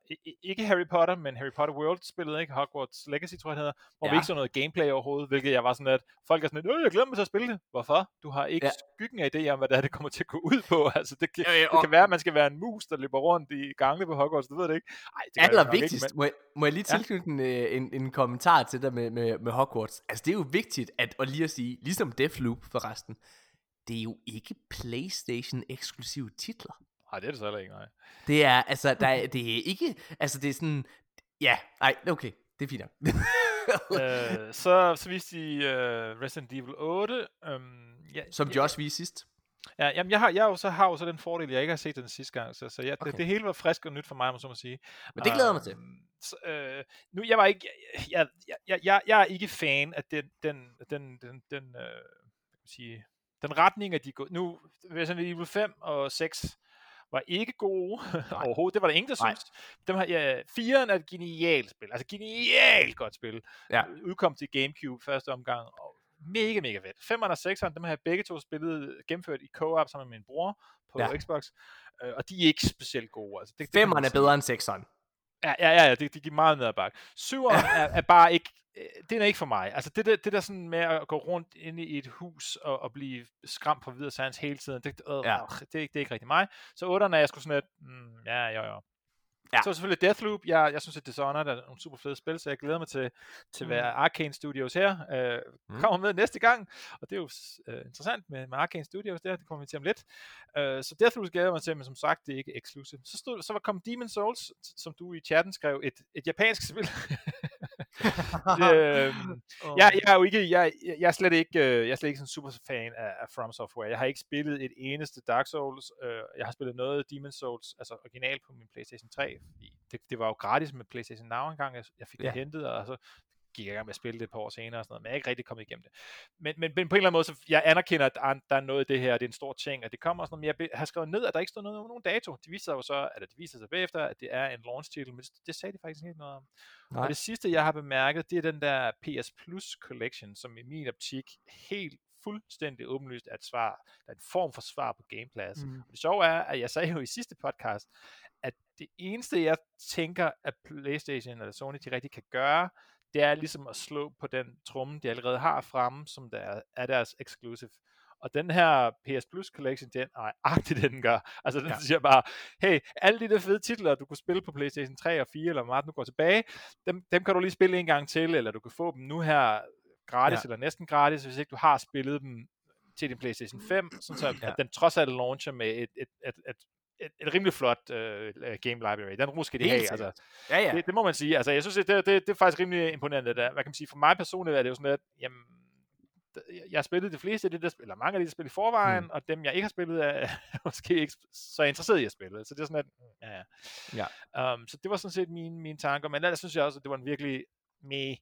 ikke Harry Potter, men Harry Potter World spillet, ikke? Hogwarts Legacy, tror jeg, det hedder, hvor ja. vi ikke så noget gameplay overhovedet, hvilket jeg var sådan, at folk er sådan, at jeg glemmer mig til at spille det. Hvorfor? Du har ikke ja. skyggen af idé om, hvad det er, det kommer til at gå ud på. Altså, det, ja, ja, det kan være, at man skal være en mus, der løber rundt i gangene på Hogwarts, du ved det ikke. Ej, det Aller vigtigst, ikke, men... må, jeg, må jeg lige tilknytte ja. en, øh, en, en kommentar til det med, med, med Hogwarts. Altså det er jo vigtigt, at, at lige at sige, ligesom Deathloop forresten, det er jo ikke Playstation eksklusive titler. Nej, det er det så heller ikke, nej. Det er, altså, der er, det er ikke, altså det er sådan, ja, nej, okay, det er fint øh, så, så viste de uh, Resident Evil 8. Um, ja, Som de også viste sidst. Ja, jamen jeg har, jeg jo så, har jo så den fordel, jeg ikke har set den sidste gang, så, så ja, okay. det, det hele var frisk og nyt for mig, må så må sige. Men det glæder uh, mig til. Så, øh, nu, jeg var ikke, jeg, jeg, jeg, jeg, jeg er ikke fan af den, den, den, den, den øh, sige, den retning, at de går, nu, Resident Evil 5 og 6 var ikke gode overhovedet. Det var der ingen, der synes. Dem har, ja, 4'eren er et genialt spil. Altså genialt godt spil. Ja. Udkom til Gamecube første omgang, og mega, mega fedt. 5'eren og 6'eren, dem har jeg begge to spillet, gennemført i co-op sammen med min bror på ja. Xbox, øh, og de er ikke specielt gode. Altså, det, 5'eren er bedre end 6'eren. Ja, ja, ja, det, det giver meget ned ad bakke. 7'eren er, er bare ikke, øh, det er ikke for mig. Altså det der, det der sådan med at gå rundt inde i et hus og, og blive skræmt på videre sans hele tiden, det, øh, ja. det, det, er ikke rigtig mig. Så 8'eren er jeg skulle sådan lidt, mm, ja, ja, ja. Ja. Så selvfølgelig Deathloop. Jeg, jeg synes, at Dishonored er nogle super fede spil, så jeg glæder mig til, til at være mm. Arcane Studios her. Uh, mm. Kommer med næste gang, og det er jo uh, interessant med, med Arcane Studios der, det kommer vi til om lidt. Uh, så Deathloop glæder jeg mig til, men som sagt, det er ikke exclusive. Så, stod, så var kom Demon Souls, som du i chatten skrev, et, et japansk spil. øh, jeg, jeg er jo ikke, jeg, jeg er slet ikke, jeg er slet ikke sådan super fan af, af From Software. Jeg har ikke spillet et eneste Dark Souls. Uh, jeg har spillet noget Demon Souls, altså original på min PlayStation 3, fordi det, det var jo gratis med PlayStation Now engang, jeg, jeg fik det ja. hentet, og så gik jeg i gang med at spille det et par år senere og sådan noget, men jeg er ikke rigtig kommet igennem det. Men, men, men på en eller anden måde, så jeg anerkender, at der, der er noget i det her, det er en stor ting, at det kommer og sådan noget, men jeg har skrevet ned, at der ikke står noget om nogen dato. De viser sig jo så, eller de viser sig bagefter, at det er en launch titel, men det sagde de faktisk ikke noget om. Nej. Og det sidste, jeg har bemærket, det er den der PS Plus Collection, som i min optik helt fuldstændig åbenlyst et svar, der er en form for svar på Game Pass. Mm. Det sjove er, at jeg sagde jo i sidste podcast, at det eneste, jeg tænker, at PlayStation eller Sony de rigtig kan gøre, det er ligesom at slå på den tromme, de allerede har fremme, som der er deres exclusive. Og den her PS Plus Collection, den er agtigt, den gør. Altså den ja. siger bare, hey, alle de der fede titler, du kunne spille på PlayStation 3 og 4, eller meget nu går tilbage, dem, dem kan du lige spille en gang til, eller du kan få dem nu her gratis, ja. eller næsten gratis, hvis ikke du har spillet dem til din PlayStation 5, sådan så ja. at den trods alt launcher med et, et, et, et et, et rimelig flot uh, game library. Den ro skal de have. Altså, ja, ja. Det, det, må man sige. Altså, jeg synes, det, det, det er faktisk rimelig imponerende. Det der. Hvad kan man sige? For mig personligt er det jo sådan, at jamen, jeg har spillet de fleste af de der spil, eller mange af de der spil i forvejen, mm. og dem jeg ikke har spillet er måske ikke så interesseret i at spille. Så det er sådan, at ja, ja. ja. Um, så det var sådan set mine, mine tanker, men ellers synes jeg også, at det var en virkelig med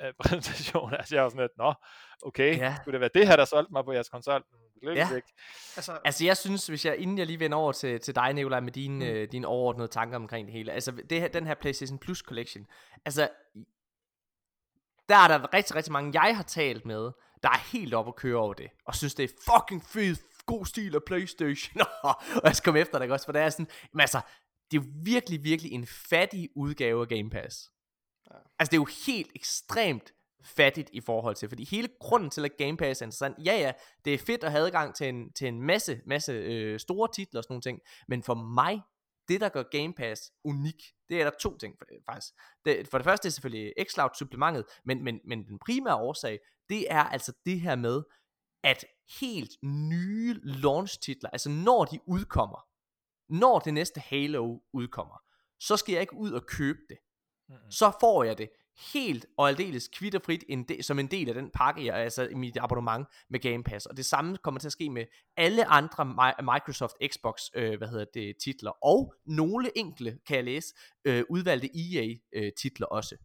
øh, præsentation. Altså jeg var sådan lidt, nå, okay, ja. skulle det være det her, der solgte mig på jeres konsol? Ja. Altså, altså jeg synes, hvis jeg, inden jeg lige vender over til, til dig, Nicolaj, med dine, mm. øh, dine overordnede tanker omkring det hele, altså det her, den her PlayStation Plus Collection, altså der er der rigtig, rigtig mange, jeg har talt med, der er helt op at køre over det, og synes, det er fucking fedt, god stil af Playstation, og jeg skal komme efter dig også, for det er sådan, men altså, det er jo virkelig, virkelig en fattig udgave af Game Pass. Ja. Altså det er jo helt ekstremt fattigt i forhold til, fordi hele grunden til, at Game Pass er interessant, ja ja, det er fedt at have adgang til en, til en masse, masse øh, store titler og sådan nogle ting, men for mig, det der gør Game Pass unik, det er der to ting faktisk. Det, for det første er selvfølgelig xCloud supplementet, men, men, men den primære årsag, det er altså det her med, at helt nye launch titler, altså når de udkommer, når det næste Halo udkommer, så skal jeg ikke ud og købe det. Så får jeg det helt og aldeles kvitterfrit en de, som en del af den pakke, jeg, altså mit abonnement med Game Pass. Og det samme kommer til at ske med alle andre Microsoft Xbox, øh, hvad hedder det, titler. Og nogle enkle, kan jeg læse, øh, udvalgte EA øh, titler også.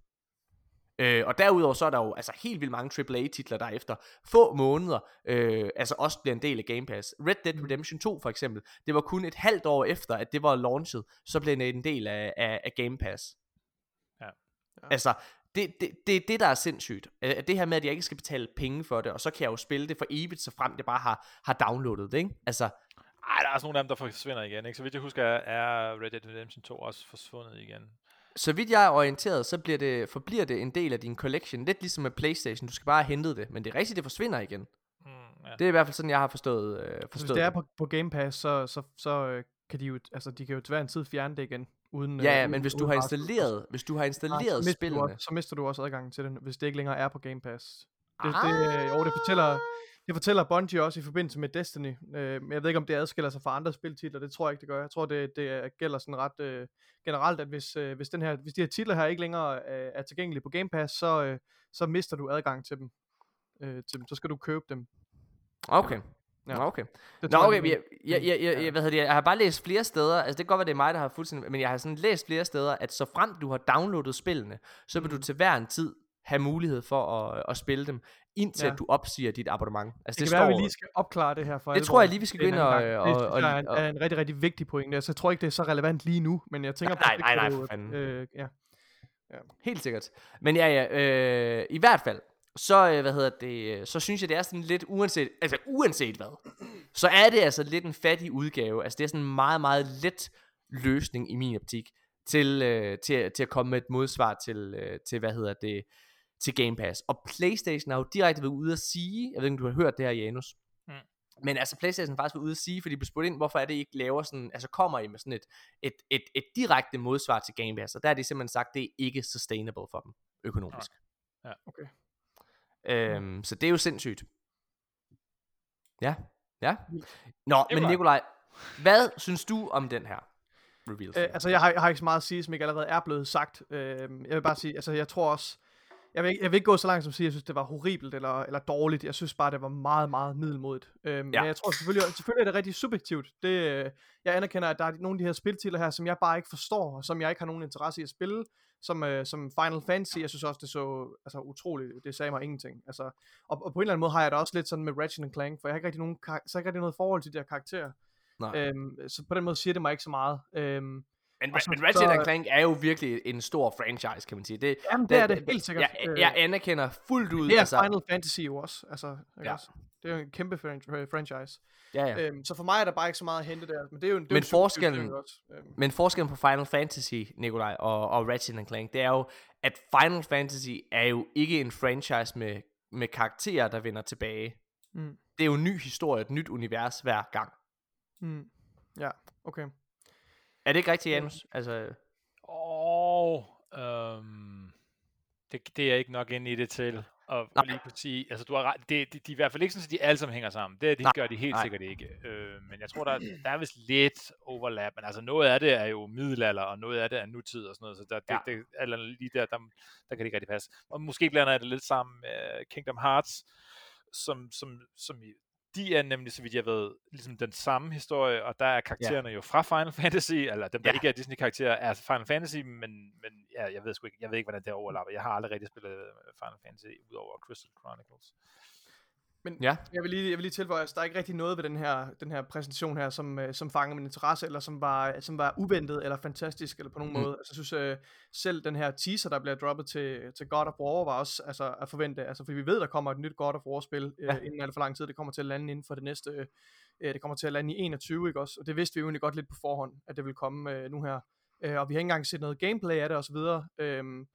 Øh, og derudover så er der jo altså helt vildt mange AAA-titler, der efter få måneder øh, altså også bliver en del af Game Pass. Red Dead mm. Redemption 2 for eksempel, det var kun et halvt år efter, at det var launchet, så blev det en del af, af, af Game Pass. Ja. ja. Altså, det, det, det det, der er sindssygt. Det her med, at jeg ikke skal betale penge for det, og så kan jeg jo spille det for evigt, så frem det bare har, har downloadet det, ikke? Altså, ej, der er også nogle af dem, der forsvinder igen, ikke? Så vidt jeg husker, er Red Dead Redemption 2 også forsvundet igen. Så vidt jeg er orienteret, så bliver det, forbliver det en del af din collection. Lidt ligesom med Playstation, du skal bare have hentet det. Men det er rigtigt, det forsvinder igen. Mm, ja. Det er i hvert fald sådan, jeg har forstået, øh, forstået Hvis det er på, på Game Pass, så, så, så øh, kan de jo, altså de kan jo til hver en tid fjerne det igen. Uden, ja, ja, øh, men hvis du har installeret, hvis du har installeret ja, så spillene, du, så mister du også adgang til det, hvis det ikke længere er på Game Pass. Det, ah. det, jo, det fortæller, det fortæller Bungie også i forbindelse med Destiny. Øh, men jeg ved ikke, om det adskiller sig fra andre spiltitler. Det tror jeg ikke, det gør. Jeg tror, det, det gælder sådan ret øh, generelt, at hvis, øh, hvis, den her, hvis de her titler her ikke længere øh, er tilgængelige på Game Pass, så, øh, så mister du adgang til dem. Øh, til dem. Så skal du købe dem. Okay. Ja. Okay. Det Nå, okay, jeg, jeg, jeg, jeg, jeg, hvad det, jeg har bare læst flere steder, altså det kan godt være, det er mig, der har fuldstændig, men jeg har sådan læst flere steder, at så frem du har downloadet spillene, så vil du mm. til hver en tid have mulighed for at, at spille dem, indtil ja. du opsiger dit abonnement. Altså, det, det kan står, være, at vi lige skal opklare det her for Det alvor. tror jeg lige, vi skal gå ind og... og, og, og, det er en, er en rigtig, rigtig vigtig pointe. Altså, jeg tror ikke, det er så relevant lige nu, men jeg tænker nej, på... Nej, nej, nej, for fanden. Øh, ja. ja. Helt sikkert. Men ja, ja, øh, i hvert fald, så, øh, hvad hedder det, så synes jeg, det er sådan lidt uanset, altså uanset hvad, så er det altså lidt en fattig udgave. Altså det er sådan en meget, meget let løsning i min optik til, øh, til, til at komme med et modsvar til, øh, til hvad hedder det, til Game Pass. Og PlayStation har jo direkte været ude at sige, jeg ved ikke, om du har hørt det her, Janus, mm. men altså PlayStation faktisk været ude at sige, fordi de blev spurgt ind, hvorfor er det ikke laver sådan, altså kommer I med sådan et, et, et, et direkte modsvar til Game Pass, og der er de simpelthen sagt, det er ikke sustainable for dem, økonomisk. Ja, ja okay. Øhm, så det er jo sindssygt. Ja, ja. Nå, men Nikolaj, hvad synes du om den her reveal? Øh, altså, jeg har, jeg har ikke så meget at sige, som ikke allerede er blevet sagt. Øh, jeg vil bare sige, altså, jeg tror også, jeg vil, jeg vil ikke gå så langt som at sige, at jeg synes, det var horribelt eller, eller dårligt. Jeg synes bare, det var meget, meget middelmodigt. Øhm, ja. Men jeg tror selvfølgelig, selvfølgelig er det rigtig subjektivt. Det, øh, jeg anerkender, at der er nogle af de her spiltitler her, som jeg bare ikke forstår, og som jeg ikke har nogen interesse i at spille. Som, øh, som Final Fantasy, jeg synes også, det så altså, utroligt. Det sagde mig ingenting. Altså, og, og, på en eller anden måde har jeg det også lidt sådan med Ratchet Clank, for jeg har ikke rigtig, nogen, så har ikke rigtig noget forhold til de her karakterer. Nej. Øhm, så på den måde siger det mig ikke så meget. Øhm, men, så, men Ratchet så, Clank er jo virkelig en stor franchise, kan man sige. Det, jamen, det er det, helt sikkert. Jeg, øh, jeg anerkender fuldt ud. Det er altså, Final Fantasy jo også. Altså, ja. også. Det er jo en kæmpe franchise. Ja, ja. Øhm, så for mig er der bare ikke så meget at hente der. Men det er jo, det men, forskellen, også. Øhm. men forskellen på Final Fantasy, Nikolaj, og, og Ratchet Clank, det er jo, at Final Fantasy er jo ikke en franchise med, med karakterer, der vender tilbage. Mm. Det er jo en ny historie, et nyt univers hver gang. Mm. Ja, okay. Er det ikke rigtigt, Janus? Altså... Åh, oh, um, det, det er ikke nok ind i det til at Nej. lige kunne sige, altså du har ret, det, de, de er i hvert fald ikke sådan, at de alle sammen hænger sammen. Det, det gør de helt Nej. sikkert ikke. Øh, men jeg tror, der, der er vist lidt overlap, men altså noget af det er jo middelalder, og noget af det er nutid og sådan noget, så der, ja. det, det, eller lige der, der, der kan det ikke rigtig passe. Og måske blander jeg det lidt sammen med Kingdom Hearts, som, som, som de er nemlig, så vidt jeg ved, ligesom den samme historie, og der er karaktererne ja. jo fra Final Fantasy, eller dem, der ja. ikke er Disney-karakterer, er Final Fantasy, men, men ja, jeg ved sgu ikke, jeg ved ikke, hvordan det overlapper. Jeg har aldrig rigtig spillet øh, Final Fantasy, udover Crystal Chronicles. Men ja. jeg, vil lige, jeg vil lige tilføje, at altså, der er ikke rigtig noget ved den her, den her præsentation her, som, uh, som fanger min interesse, eller som var, som var uventet, eller fantastisk, eller på nogen mm. måde. Altså, jeg synes, uh, selv den her teaser, der bliver droppet til, til God of War, var også altså, at forvente, altså, for vi ved, der kommer et nyt God of War-spil, uh, ja. inden alt for lang tid, det kommer til at lande inden for det næste, uh, det kommer til at lande i 21, ikke også? Og det vidste vi jo egentlig godt lidt på forhånd, at det vil komme uh, nu her. Uh, og vi har ikke engang set noget gameplay af det, og så videre. Uh,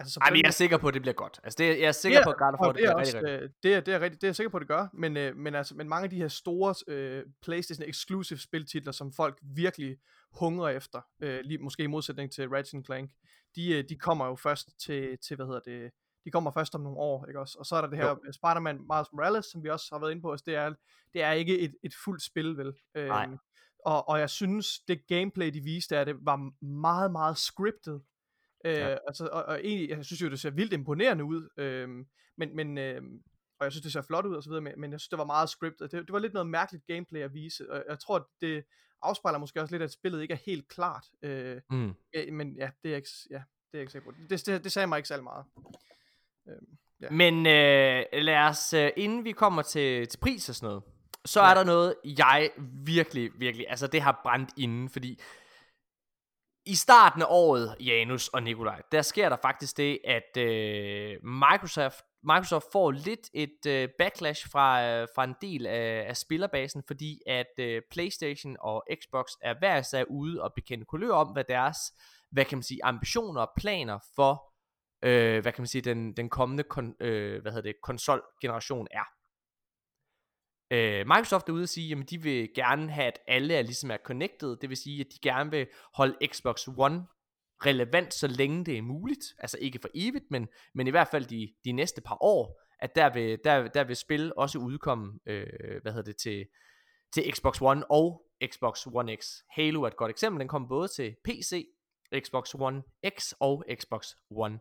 Altså, Ej, men jeg er sikker på, at det bliver godt. Altså, det, jeg er sikker er, på, at of War, det, det bliver også, rigtig, rigtig. Det er, det, er rigtig, det er jeg sikker på, at det gør, men, øh, men, altså, men mange af de her store øh, PlayStation exclusive spiltitler, som folk virkelig hungrer efter, øh, lige, måske i modsætning til Ratchet Clank, de, øh, de kommer jo først til, til, hvad hedder det, de kommer først om nogle år, ikke også? Og så er der det her jo. Spider-Man Miles Morales, som vi også har været inde på, altså det er, det er ikke et, et fuldt spil, vel? Nej. Øhm, og, og jeg synes, det gameplay, de viste af det, var meget, meget scriptet. Øh, ja. altså, og, og egentlig, jeg synes jo, det ser vildt imponerende ud, øh, men, men øh, og jeg synes, det ser flot ud og så videre, men, men jeg synes, det var meget scriptet. Det, det var lidt noget mærkeligt gameplay at vise, og jeg tror, at det afspejler måske også lidt, at spillet ikke er helt klart. Øh, mm. men ja, det er ikke, ja, det er ikke sikker på. Det, det, det sagde mig ikke særlig meget. Øh, ja. Men øh, lad os, øh, inden vi kommer til, til pris og sådan noget, så ja. er der noget, jeg virkelig, virkelig, altså det har brændt inden, fordi i starten af året, Janus og Nikolaj, der sker der faktisk det, at øh, Microsoft, Microsoft får lidt et øh, backlash fra, øh, fra en del af, af spillerbasen, fordi at øh, PlayStation og Xbox er hver sig ude og bekende kulør om, hvad deres hvad kan man sige, ambitioner og planer for, øh, hvad kan man sige, den, den kommende kon, øh, hvad hedder det, konsolgeneration er. Øh, Microsoft er ude at sige, at de vil gerne have, at alle er ligesom er connected. Det vil sige, at de gerne vil holde Xbox One relevant, så længe det er muligt. Altså ikke for evigt, men, men i hvert fald de, de næste par år. At der vil, der, der vil spil også udkomme, øh, hvad hedder det, til, til Xbox One og Xbox One X. Halo er et godt eksempel. Den kommer både til PC, Xbox One X og Xbox One.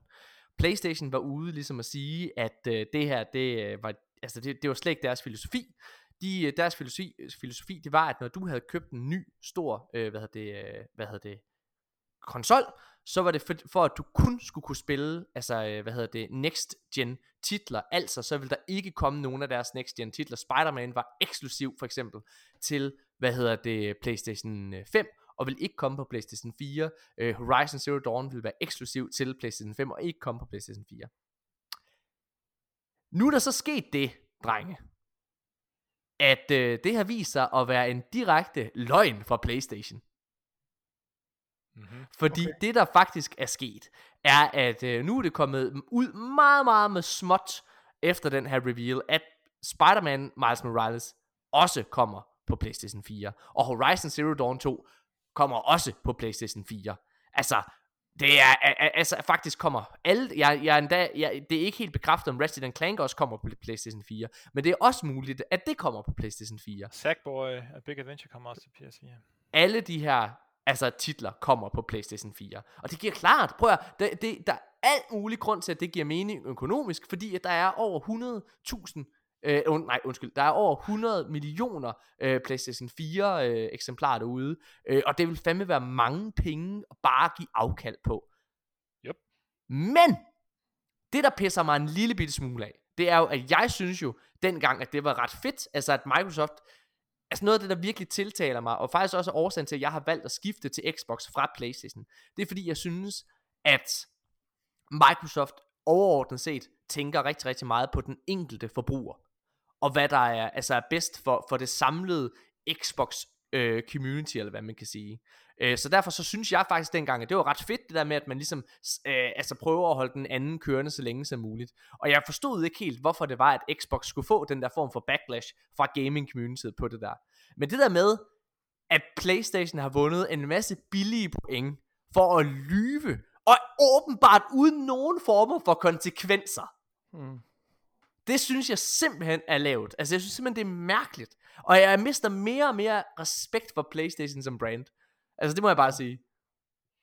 PlayStation var ude ligesom at sige, at øh, det her, det øh, var altså det, det var slet ikke deres filosofi. De, øh, deres filosofi, øh, filosofi, det var, at når du havde købt en ny, stor, øh, hvad hedder det, øh, hvad hedder det, konsol, så var det for, for, at du kun skulle kunne spille, altså, øh, hvad hedder det, next gen titler, altså, så vil der ikke komme nogen af deres next gen titler. Spider-Man var eksklusiv, for eksempel, til, hvad hedder det, PlayStation øh, 5, og vil ikke komme på PlayStation 4. Uh, Horizon Zero Dawn vil være eksklusiv til PlayStation 5, og ikke komme på PlayStation 4. Nu er der så sket det, drenge, at øh, det har vist sig at være en direkte løgn fra PlayStation. Mm-hmm. Fordi okay. det der faktisk er sket, er at øh, nu er det kommet ud meget meget med småt efter den her reveal, at Spider-Man Miles Morales også kommer på PlayStation 4, og Horizon Zero Dawn 2 kommer også på PlayStation 4. Altså, det er, altså faktisk kommer alle, jeg, jeg endda, jeg, det er ikke helt bekræftet om Resident Clank også kommer på PlayStation 4, men det er også muligt, at det kommer på PlayStation 4. Sackboy A Big Adventure kommer også til PS4. Alle de her altså titler kommer på PlayStation 4. Og det giver klart, prøv at, det, det, der er alt mulig grund til, at det giver mening økonomisk, fordi at der er over 100.000 Øh, uh, nej, undskyld. Der er over 100 millioner øh, PlayStation 4 øh, eksemplarer derude. Øh, og det vil fandme være mange penge at bare give afkald på. Yep. Men, det der pisser mig en lille bitte smule af, det er jo, at jeg synes jo dengang, at det var ret fedt, altså at Microsoft, altså noget af det, der virkelig tiltaler mig, og faktisk også er årsagen til, at jeg har valgt at skifte til Xbox fra Playstation, det er fordi, jeg synes, at Microsoft overordnet set tænker rigtig, rigtig meget på den enkelte forbruger og hvad der er, altså er bedst for, for det samlede Xbox øh, community, eller hvad man kan sige. Øh, så derfor så synes jeg faktisk dengang, at det var ret fedt, det der med, at man ligesom øh, altså prøver at holde den anden kørende så længe som muligt. Og jeg forstod ikke helt, hvorfor det var, at Xbox skulle få den der form for backlash fra gaming communityet på det der. Men det der med, at Playstation har vundet en masse billige point for at lyve, og åbenbart uden nogen former for konsekvenser. Mm. Det synes jeg simpelthen er lavt. Altså jeg synes simpelthen det er mærkeligt. Og jeg mister mere og mere respekt for Playstation som brand. Altså det må jeg bare sige.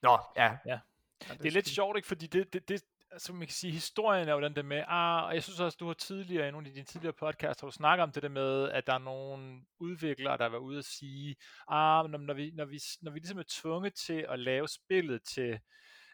Nå, ja. ja. det, det er lidt sjovt, ikke? Fordi det, det, det, altså man kan sige, historien er jo den der med, ah, og jeg synes også, du har tidligere, i nogle af dine tidligere podcasts, har du snakket om det der med, at der er nogle udviklere, der var ude at sige, ah, når, når, vi, når, vi, når vi ligesom er tvunget til at lave spillet til,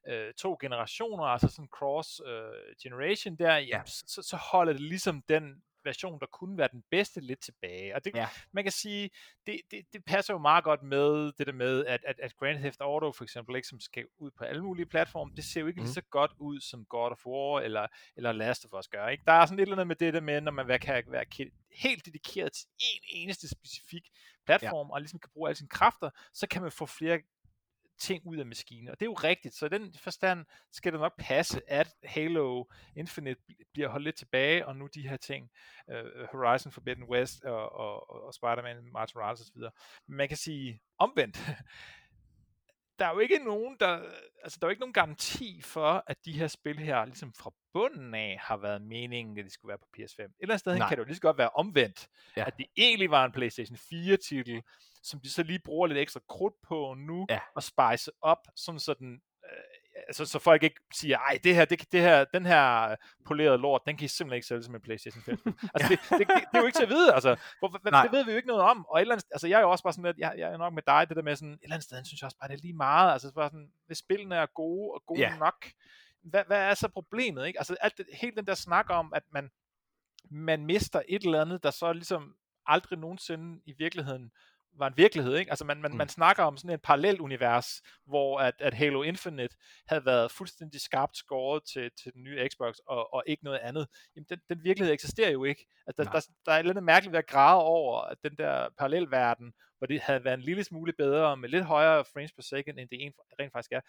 øh, to generationer, altså sådan cross øh, generation der, ja. så, så holder det ligesom den version, der kunne være den bedste, lidt tilbage. Og det, ja. man kan sige, det, det, det passer jo meget godt med det der med, at, at, at Grand Theft Auto for eksempel, ikke, som skal ud på alle mulige platforme, det ser jo ikke mm. lige så godt ud, som God of War eller, eller Last of Us gør. Ikke? Der er sådan et eller andet med det der med, når man kan være helt dedikeret til en eneste specifik platform, ja. og ligesom kan bruge alle sine kræfter, så kan man få flere ting ud af maskinen. Og det er jo rigtigt, så i den forstand skal det nok passe, at Halo Infinite bliver holdt lidt tilbage, og nu de her ting, uh, Horizon Forbidden West og, og, og, Spider-Man, Martin Morales osv. Men man kan sige omvendt, der er jo ikke nogen, der, altså der er jo ikke nogen garanti for, at de her spil her, ligesom fra bunden af, har været meningen, at de skulle være på PS5. Et eller andet sted kan det jo lige så godt være omvendt, ja. at det egentlig var en PlayStation 4-titel, som de så lige bruger lidt ekstra krudt på nu, ja. og spice op, sådan så den altså, så folk ikke siger, ej, det her, det, det her, den her polerede lort, den kan I simpelthen ikke sælge som en Playstation 5. altså, det, det, det, det, er jo ikke til at vide, altså. Hvor, det ved vi jo ikke noget om. Og et eller andet, altså, jeg er jo også bare sådan lidt, jeg, jeg er nok med dig, det der med sådan, et eller andet sted, synes jeg også bare, det er lige meget. Altså, bare sådan, hvis spillene er gode og gode yeah. nok, hvad, hvad er så problemet, ikke? Altså, alt det, hele den der snak om, at man, man mister et eller andet, der så ligesom aldrig nogensinde i virkeligheden var en virkelighed, ikke? Altså man, man, mm. man snakker om sådan et parallelt univers, hvor at, at Halo Infinite havde været fuldstændig skarpt skåret til, til den nye Xbox, og, og ikke noget andet. Jamen den, den virkelighed eksisterer jo ikke. Altså, der, der, der, er lidt mærkeligt ved at grave over, at den der parallelverden, hvor det havde været en lille smule bedre, med lidt højere frames per second, end det en, rent faktisk er.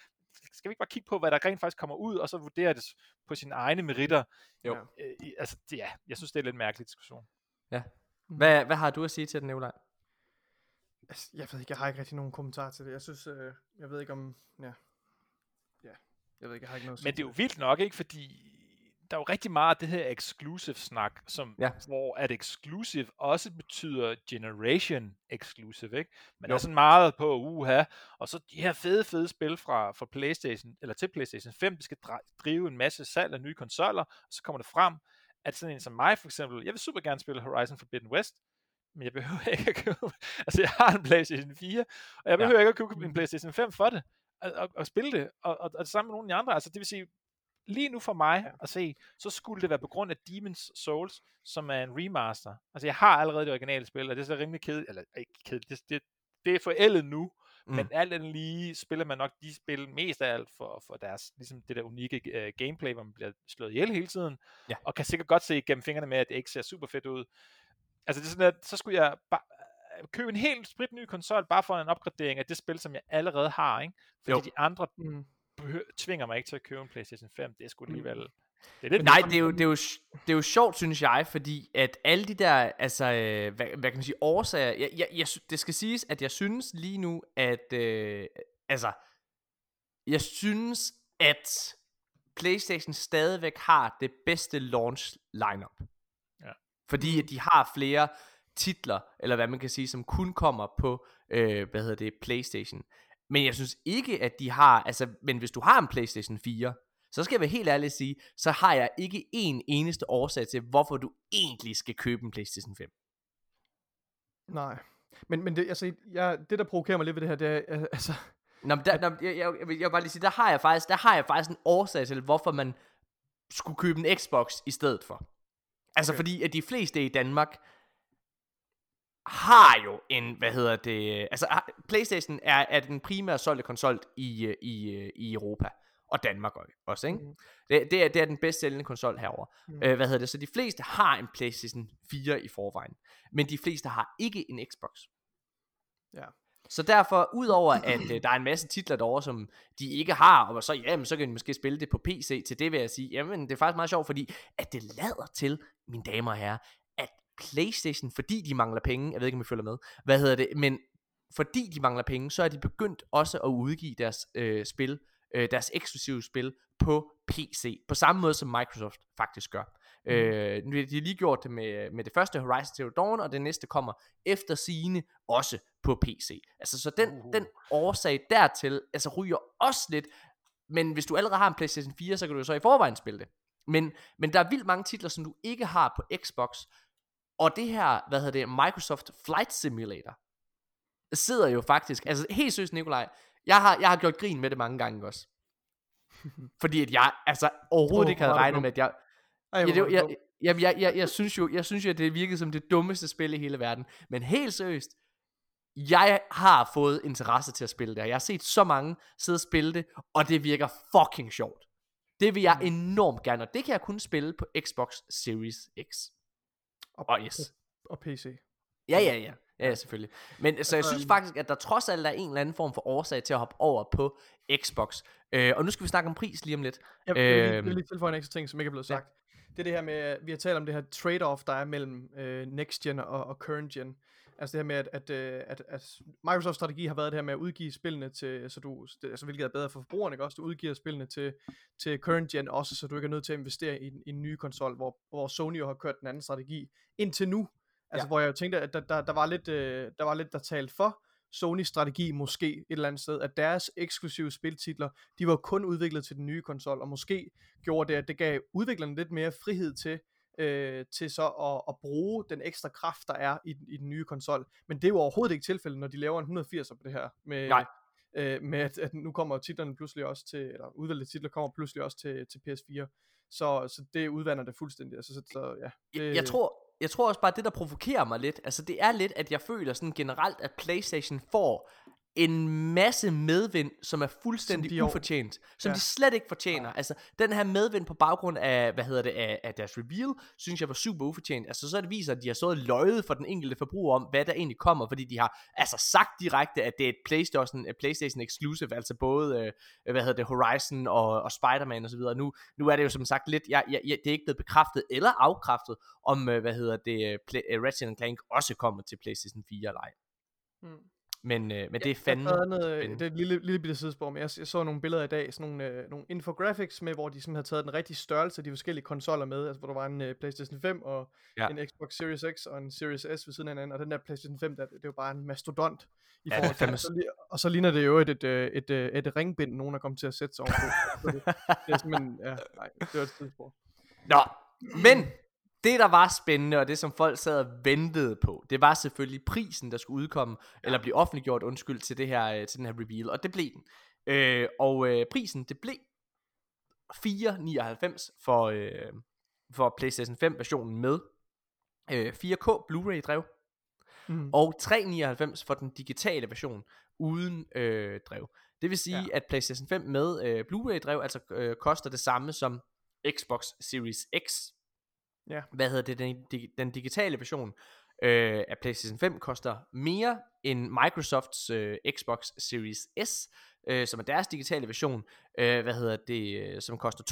Skal vi ikke bare kigge på, hvad der rent faktisk kommer ud, og så vurdere det på sine egne meritter? Jo. Øh, altså, ja, jeg synes, det er en lidt mærkelig diskussion. Ja. Hvad, hvad har du at sige til den, Nikolaj? Altså, jeg ved ikke, jeg har ikke rigtig nogen kommentar til det. Jeg synes, øh, jeg ved ikke om, ja, ja, jeg ved ikke, jeg har ikke noget Men det er jo vildt nok, ikke? Fordi der er jo rigtig meget af det her exclusive snak, som, ja. hvor at exclusive også betyder generation exclusive, ikke? Men jo. er sådan meget på uha, og så de her fede, fede spil fra, fra Playstation, eller til Playstation 5, det skal drive en masse salg af nye konsoller, og så kommer det frem, at sådan en som mig for eksempel, jeg vil super gerne spille Horizon Forbidden West, men jeg behøver ikke at købe, altså jeg har en Playstation 4, og jeg behøver ja. ikke at købe en Playstation 5 for det, og, og, og spille det, og, og, og det samme med nogle af de andre, altså det vil sige, lige nu for mig at se, så skulle det være på grund af Demon's Souls, som er en remaster. Altså jeg har allerede det originale spil, og det er så rimelig kedeligt, eller ikke kedeligt, det, det, det er forældet nu, mm. men alt andet lige spiller man nok de spil mest af alt for, for deres, ligesom det der unikke uh, gameplay, hvor man bliver slået ihjel hele tiden, ja. og kan sikkert godt se gennem fingrene med, at det ikke ser super fedt ud, Altså det er sådan, at så skulle jeg bare købe en helt sprit ny konsol, bare for en opgradering af det spil, som jeg allerede har, ikke? Fordi jo. de andre mm. tvinger mig ikke til at købe en PlayStation 5. Det er sgu alligevel... Mm. Det er lidt Nej, det er, jo, det, er jo, det er jo sjovt, synes jeg, fordi at alle de der, altså, øh, hvad, hvad kan man sige, årsager, jeg, jeg, jeg, det skal siges, at jeg synes lige nu, at, øh, altså, jeg synes, at PlayStation stadigvæk har det bedste launch lineup. Fordi at de har flere titler, eller hvad man kan sige, som kun kommer på, øh, hvad hedder det, Playstation. Men jeg synes ikke, at de har, altså, men hvis du har en Playstation 4, så skal jeg være helt ærlig at sige, så har jeg ikke en eneste årsag til, hvorfor du egentlig skal købe en Playstation 5. Nej. Men, men det, altså, jeg, det, der provokerer mig lidt ved det her, det er, altså... Nå, men der, nå, jeg, jeg, jeg, vil bare lige sige, der har jeg faktisk, der har jeg faktisk en årsag til, hvorfor man skulle købe en Xbox i stedet for. Altså okay. fordi, at de fleste i Danmark har jo en, hvad hedder det, altså Playstation er, er den primære solgte konsol i, øh, i, øh, i Europa og Danmark også, ikke? Mm. Det, det, er, det er den bedst sælgende konsol herover. Mm. Øh, hvad hedder det? Så de fleste har en PlayStation 4 i forvejen, men de fleste har ikke en Xbox. Ja. Så derfor, udover at øh, der er en masse titler derovre, som de ikke har, og så, jamen, så kan de måske spille det på PC, til det vil jeg sige, jamen det er faktisk meget sjovt, fordi at det lader til, mine damer og herrer, at Playstation, fordi de mangler penge, jeg ved ikke om I følger med, hvad hedder det, men fordi de mangler penge, så er de begyndt også at udgive deres øh, spil, øh, deres eksklusive spil på PC, på samme måde som Microsoft faktisk gør. Mm. Øh, nu har de lige gjort det med, med det første Horizon Zero Dawn, og det næste kommer efter sine også på PC. Altså så den, uh. den årsag dertil, altså ryger også lidt, men hvis du allerede har en PlayStation 4, så kan du jo så i forvejen spille det. Men, men der er vildt mange titler, som du ikke har på Xbox, og det her, hvad hedder det, Microsoft Flight Simulator, sidder jo faktisk, altså helt seriøst Nikolaj, jeg har, jeg har gjort grin med det mange gange også. Fordi at jeg altså overhovedet oh, ikke havde regnet med, at jeg... Ej, ja, det, jeg, jeg, jeg, jeg, jeg, synes jo, jeg synes jo, at det virkede som det dummeste spil i hele verden. Men helt seriøst, jeg har fået interesse til at spille det, jeg har set så mange sidde og spille det, og det virker fucking sjovt. Det vil jeg mm. enormt gerne, og det kan jeg kun spille på Xbox Series X. Og, og yes. Og, PC. Ja, ja, ja. Ja, selvfølgelig. Men så jeg synes faktisk, at der trods alt er en eller anden form for årsag til at hoppe over på Xbox. Øh, og nu skal vi snakke om pris lige om lidt. Jeg vil, øh, jeg vil lige tilføje en ekstra ting, som ikke er blevet sagt. Det er det her med, vi har talt om det her trade-off, der er mellem øh, next gen og, og current gen. Altså det her med, at, at, øh, at, at Microsofts strategi har været det her med at udgive spillene til, så du, altså hvilket er bedre for forbrugerne, ikke også? Du udgiver spillene til, til current gen også, så du ikke er nødt til at investere i, i en ny konsol, hvor, hvor Sony jo har kørt den anden strategi indtil nu. Altså ja. hvor jeg jo tænkte, at der, der, der, var lidt, øh, der var lidt, der talte for Sonys strategi måske et eller andet sted, at deres eksklusive spiltitler, de var kun udviklet til den nye konsol, og måske gjorde det, at det gav udviklerne lidt mere frihed til, øh, til så at, at bruge den ekstra kraft, der er i, i den nye konsol. Men det er jo overhovedet ikke tilfældet, når de laver en 180 på det her. Med, Nej. Øh, med at, at nu kommer titlerne pludselig også til, eller udvalgte titler kommer pludselig også til, til PS4. Så, så det udvander det fuldstændig. Altså, så, så, ja, det, jeg, jeg tror, jeg tror også bare, det der provokerer mig lidt, altså det er lidt, at jeg føler sådan generelt, at Playstation får en masse medvind, som er fuldstændig som ufortjent, som ja. de slet ikke fortjener. Ja. Altså, den her medvind på baggrund af, hvad hedder det, af, af deres reveal, synes jeg var super ufortjent. Altså, så det viser, at de har stået løjet for den enkelte forbruger om, hvad der egentlig kommer, fordi de har altså sagt direkte, at det er et PlayStation, et PlayStation exclusive, altså både, øh, hvad hedder det, Horizon og, og Spider-Man osv. Nu, nu er det jo som sagt lidt, jeg, jeg, jeg, det er ikke blevet bekræftet eller afkræftet, om, øh, hvad hedder det, Play, uh, Ratchet Clank også kommer til PlayStation 4 eller ej. Hmm. Men, øh, men det er fandme... Jeg det er et lille, lille bitte sidespor, men jeg, jeg så nogle billeder i dag, sådan nogle, øh, nogle infographics med, hvor de simpelthen har taget den rigtige størrelse af de forskellige konsoller med, altså hvor der var en øh, Playstation 5 og ja. en Xbox Series X og en Series S ved siden af hinanden, og den der Playstation 5, der, det er jo bare en mastodont i ja, forhold til, og, så, og så ligner det jo et, et, et, et, et, et ringbind, nogen er kommet til at sætte sig ovenpå. det, det er simpelthen, ja, nej, det var et sidespor. Nå, men det, der var spændende, og det, som folk sad og ventede på, det var selvfølgelig prisen, der skulle udkomme, ja. eller blive offentliggjort, undskyld, til, det her, øh, til den her reveal, og det blev den. Øh, og øh, prisen, det blev 4,99 for, øh, for PlayStation 5 versionen med øh, 4K Blu-ray drev, mm. og 3,99 for den digitale version uden øh, drev. Det vil sige, ja. at PlayStation 5 med øh, Blu-ray drev altså øh, koster det samme som Xbox Series X Ja. Hvad hedder det? Den, den digitale version øh, af PlayStation 5 koster mere end Microsofts øh, Xbox Series S, øh, som er deres digitale version, øh, hvad hedder det, øh, som koster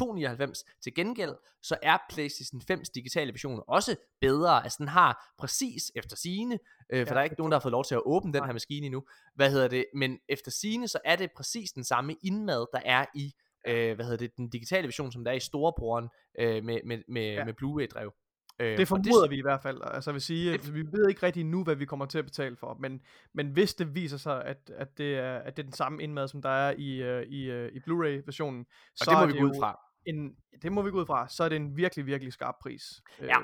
2,99. Til gengæld, så er PlayStation 5's digitale version også bedre. Altså den har præcis efter sine, øh, for ja, der er ikke nogen, der har fået lov til at åbne den her maskine endnu. Hvad hedder det? Men efter sine, så er det præcis den samme indmad, der er i øh, hvad hedder det, den digitale version, som der er i storebroren øh, med, med, med, ja. med Blu-ray-drev. Øh, det formoder det, vi i hvert fald. Altså jeg vil sige, det, vi ved ikke rigtig nu, hvad vi kommer til at betale for, men, men hvis det viser sig, at, at, det er, at det er den samme indmad, som der er i, uh, i, uh, i Blu-ray-versionen, så det må vi gå ud fra. En, det må vi gå ud fra, så er det en virkelig, virkelig skarp pris. Ja.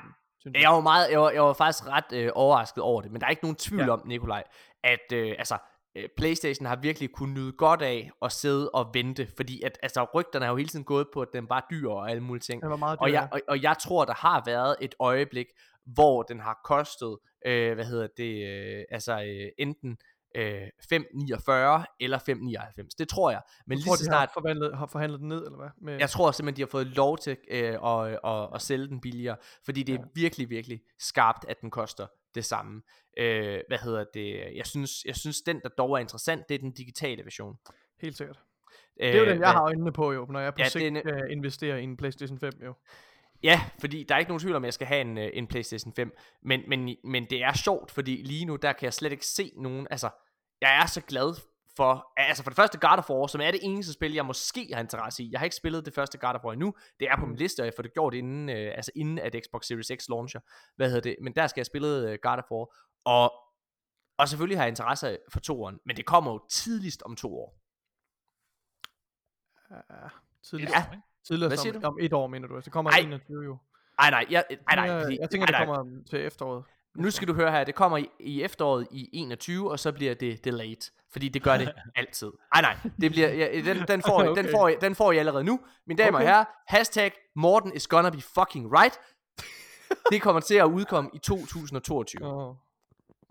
Øh, jeg var, meget, jeg, var, jeg var faktisk ret øh, overrasket over det, men der er ikke nogen tvivl ja. om, Nikolaj, at øh, altså, Øh, PlayStation har virkelig kunnet nyde godt af at sidde og vente, fordi at, altså, rygterne er jo hele tiden gået på, at den var dyr og alle mulige ting. Den var meget dyr, og, jeg, og, og jeg tror, der har været et øjeblik, hvor den har kostet, øh, hvad hedder det, øh, altså øh, enten øh, 5,49 eller 5,99. Det tror jeg. Men du lige tror, så snart... har forhandlet, har forhandlet den ned, eller hvad? Med... Jeg tror simpelthen, de har fået lov til øh, at, at, at sælge den billigere, fordi det er ja. virkelig, virkelig skarpt, at den koster det samme. Øh, hvad hedder det? Jeg synes, jeg synes, den, der dog er interessant, det er den digitale version. Helt sikkert. Det er jo den, jeg har øjnene på jo, når jeg på ja, sigt en... skal investere i en PlayStation 5 jo. Ja, fordi der er ikke nogen tvivl om, at jeg skal have en, øh, en PlayStation 5. Men, men, men det er sjovt, fordi lige nu, der kan jeg slet ikke se nogen... Altså, jeg er så glad for, altså for det første God of War, som er det eneste spil, jeg måske har interesse i. Jeg har ikke spillet det første God of War endnu. Det er på min mm. liste, og jeg får det gjort inden, øh, altså inden at Xbox Series X launcher. Hvad hedder det? Men der skal jeg spille øh, God of War. Og, og selvfølgelig har jeg interesse for toeren, men det kommer jo tidligst om to år. Ja, tidligst. Ja. Tidligst Hvad siger om, du? om et år, mener du? Altså, det kommer i 21 jo. Nej, nej, jeg, nej, nej, jeg, jeg tænker, ej, det kommer til efteråret. Nu skal du høre her, det kommer i, i efteråret i 21, og så bliver det delayed. Fordi det gør det altid. Nej, nej, det bliver, ja, den, den, får, okay. den, får, den får I allerede nu. Mine damer okay. og herrer, hashtag Morten is gonna be fucking right. det kommer til at udkomme i 2022. Oh,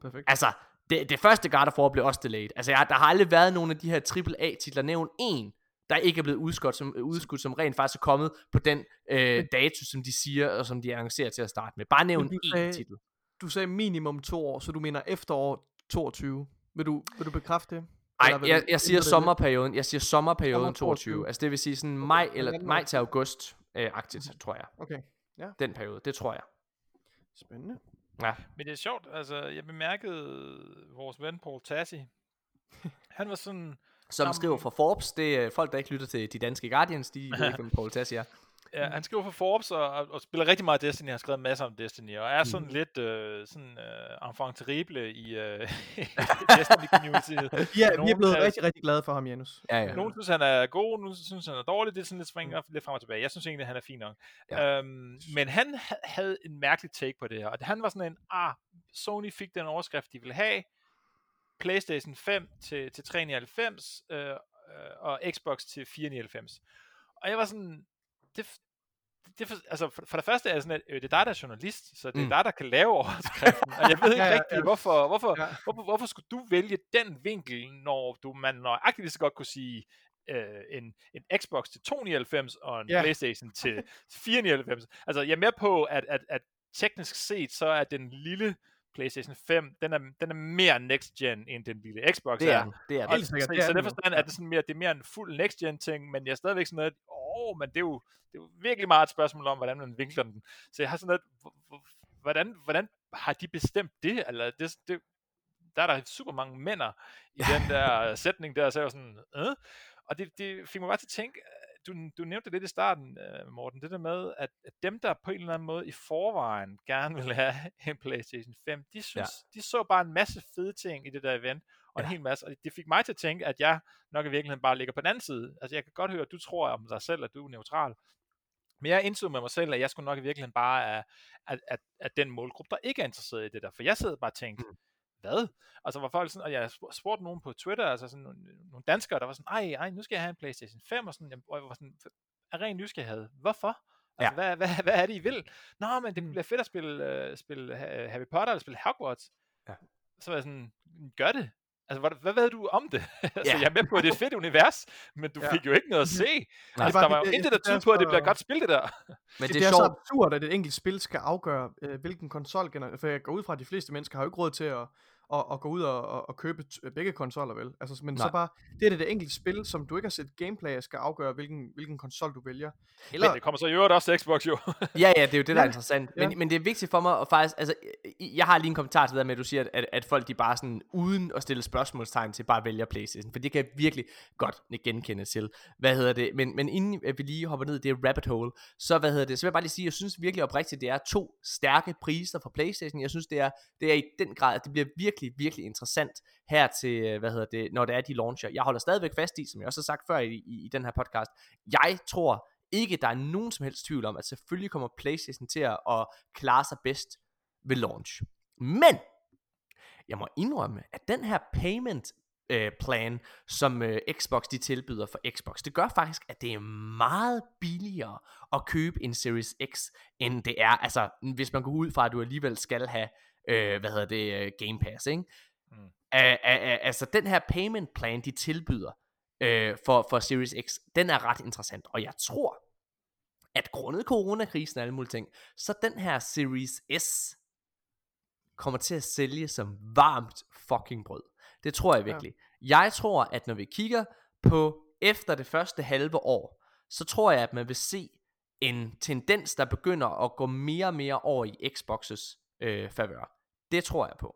perfekt. Altså, det, det første God of War blev også delayed. Altså, jeg, der har aldrig været nogen af de her AAA-titler, nævnt en, der ikke er blevet udskudt, som, udskudt, som rent faktisk er kommet på den øh, dato, som de siger, og som de annoncerer til at starte med. Bare nævn én titel. du sagde minimum to år, så du mener efterår 22. Vil du, vil du bekræfte det? Nej, jeg, jeg siger sommerperioden. Jeg siger sommerperioden 22. 22. Altså det vil sige sådan maj eller maj til august øh, agtigt, tror jeg. Okay. Ja. Den periode, det tror jeg. Spændende. Ja. Men det er sjovt, altså jeg bemærkede vores ven Paul Tassi. Han var sådan som skriver for Forbes, det er folk, der ikke lytter til de danske Guardians, de ved ikke, hvem Paul Tassi er. Ja, han skriver for Forbes og, og spiller rigtig meget Destiny, har skrevet masser om Destiny, og er sådan mm. lidt øh, sådan øh, enfant terrible i øh, Destiny community. ja, nogen, vi er blevet er, rigtig, rigtig glade for ham, Janus. Ja, ja. Nogen synes, han er god, nogen synes, han er dårlig, det er sådan lidt springer mm. lidt frem og tilbage. Jeg synes egentlig, at han er fin nok. Ja. Øhm, men han havde en mærkelig take på det her, og han var sådan en, ah, Sony fik den overskrift, de ville have, PlayStation 5 til, til 399, øh, øh, og Xbox til 499. Og jeg var sådan, det, det for, altså for, for det første er det sådan, at øh, det er dig, der er journalist, så det er mm. dig, der kan lave overskriften. og jeg ved ikke ja, rigtig, ja. Hvorfor, hvorfor, ja. hvorfor, hvorfor skulle du vælge den vinkel, når du man nøjagtigt lige så godt kunne sige, øh, en, en Xbox til 299 og en yeah. Playstation til 499. Altså, jeg er med på, at, at, at teknisk set, så er den lille PlayStation 5, den er, den er mere next gen end den lille Xbox det er. er. Det er og, det. Så, så, så derfor er det sådan mere, det er mere en fuld next gen ting, men jeg er stadigvæk sådan noget, åh, men det er, jo, det er jo virkelig meget et spørgsmål om, hvordan man vinkler den. Så jeg har sådan noget, hvordan, hvordan har de bestemt det? Eller det, det, der er der super mange mænder i den der sætning der, så jeg var sådan, øh? og det, det fik mig bare til at tænke, du, du nævnte lidt i starten, uh, Morten, det der med, at, at dem, der på en eller anden måde i forvejen gerne vil have en PlayStation 5, de, synes, ja. de så bare en masse fede ting i det der event, og ja. en hel masse, og det fik mig til at tænke, at jeg nok i virkeligheden bare ligger på den anden side. Altså jeg kan godt høre, at du tror om dig selv, at du er neutral, men jeg indså med mig selv, at jeg skulle nok i virkeligheden bare at, at, at, at den målgruppe, der ikke er interesseret i det der. For jeg sidder bare og tænkte, mm hvad? Altså var folk sådan, og jeg spurgte nogen på Twitter, altså sådan nogle, nogle danskere, der var sådan, ej, ej, nu skal jeg have en Playstation 5, og sådan, jeg, og jeg var sådan, er ren nysgerrighed. Hvorfor? Altså, ja. hvad, hvad, hvad er det, I vil? Nå, men det mm. bliver fedt at spille, uh, spille Harry Potter, eller spille Hogwarts. Ja. Så var jeg sådan, gør det. Altså, hvad, hvad ved du om det? altså, ja. jeg er med på, at det er et fedt univers, men du ja. fik jo ikke noget at se. Nej, altså, der var jo intet, der tyder på, at det bliver godt spil, det der. Men det, det er, er så absurd, at et enkelt spil skal afgøre, øh, hvilken konsol, for jeg går ud fra, at de fleste mennesker har jo ikke råd til at, at, at gå ud og, og, og købe t- begge konsoller, vel? Altså, men Nej. så bare, det er det, det enkelte spil, som du ikke har set gameplay af, skal afgøre, hvilken, hvilken konsol du vælger. Eller... Men det kommer så i øvrigt også til Xbox, jo. ja, ja, det er jo det, der er interessant. Ja. Men, men det er vigtigt for mig at faktisk, altså, jeg har lige en kommentar til det med, at du siger, at, at folk de bare sådan, uden at stille spørgsmålstegn til, bare vælger Playstation. For det kan jeg virkelig godt genkende til. Hvad hedder det? Men, men inden vi lige hopper ned i det rabbit hole, så hvad hedder det? Så vil jeg bare lige sige, jeg synes virkelig oprigtigt, det er to stærke priser for Playstation. Jeg synes, det er, det er i den grad, at det bliver virkelig, virkelig interessant her til, øh, hvad hedder det, når det er, de launcher. Jeg holder stadigvæk fast i, som jeg også har sagt før i, i, i den her podcast, jeg tror ikke, der er nogen som helst tvivl om, at selvfølgelig kommer PlayStation til at, at klare sig bedst ved launch. Men, jeg må indrømme, at den her payment øh, plan, som øh, Xbox de tilbyder for Xbox, det gør faktisk, at det er meget billigere at købe en Series X, end det er, altså hvis man går ud fra, at du alligevel skal have, øh, hvad hedder det, øh, Game Pass, ikke? Mm. altså den her payment plan, de tilbyder øh, for, for Series X, den er ret interessant, og jeg tror, at grundet coronakrisen og alle mulige ting, så den her Series S kommer til at sælge som varmt fucking brød. Det tror jeg virkelig. Ja. Jeg tror, at når vi kigger på efter det første halve år, så tror jeg, at man vil se en tendens, der begynder at gå mere og mere over i Xbox's øh, favør. Det tror jeg på.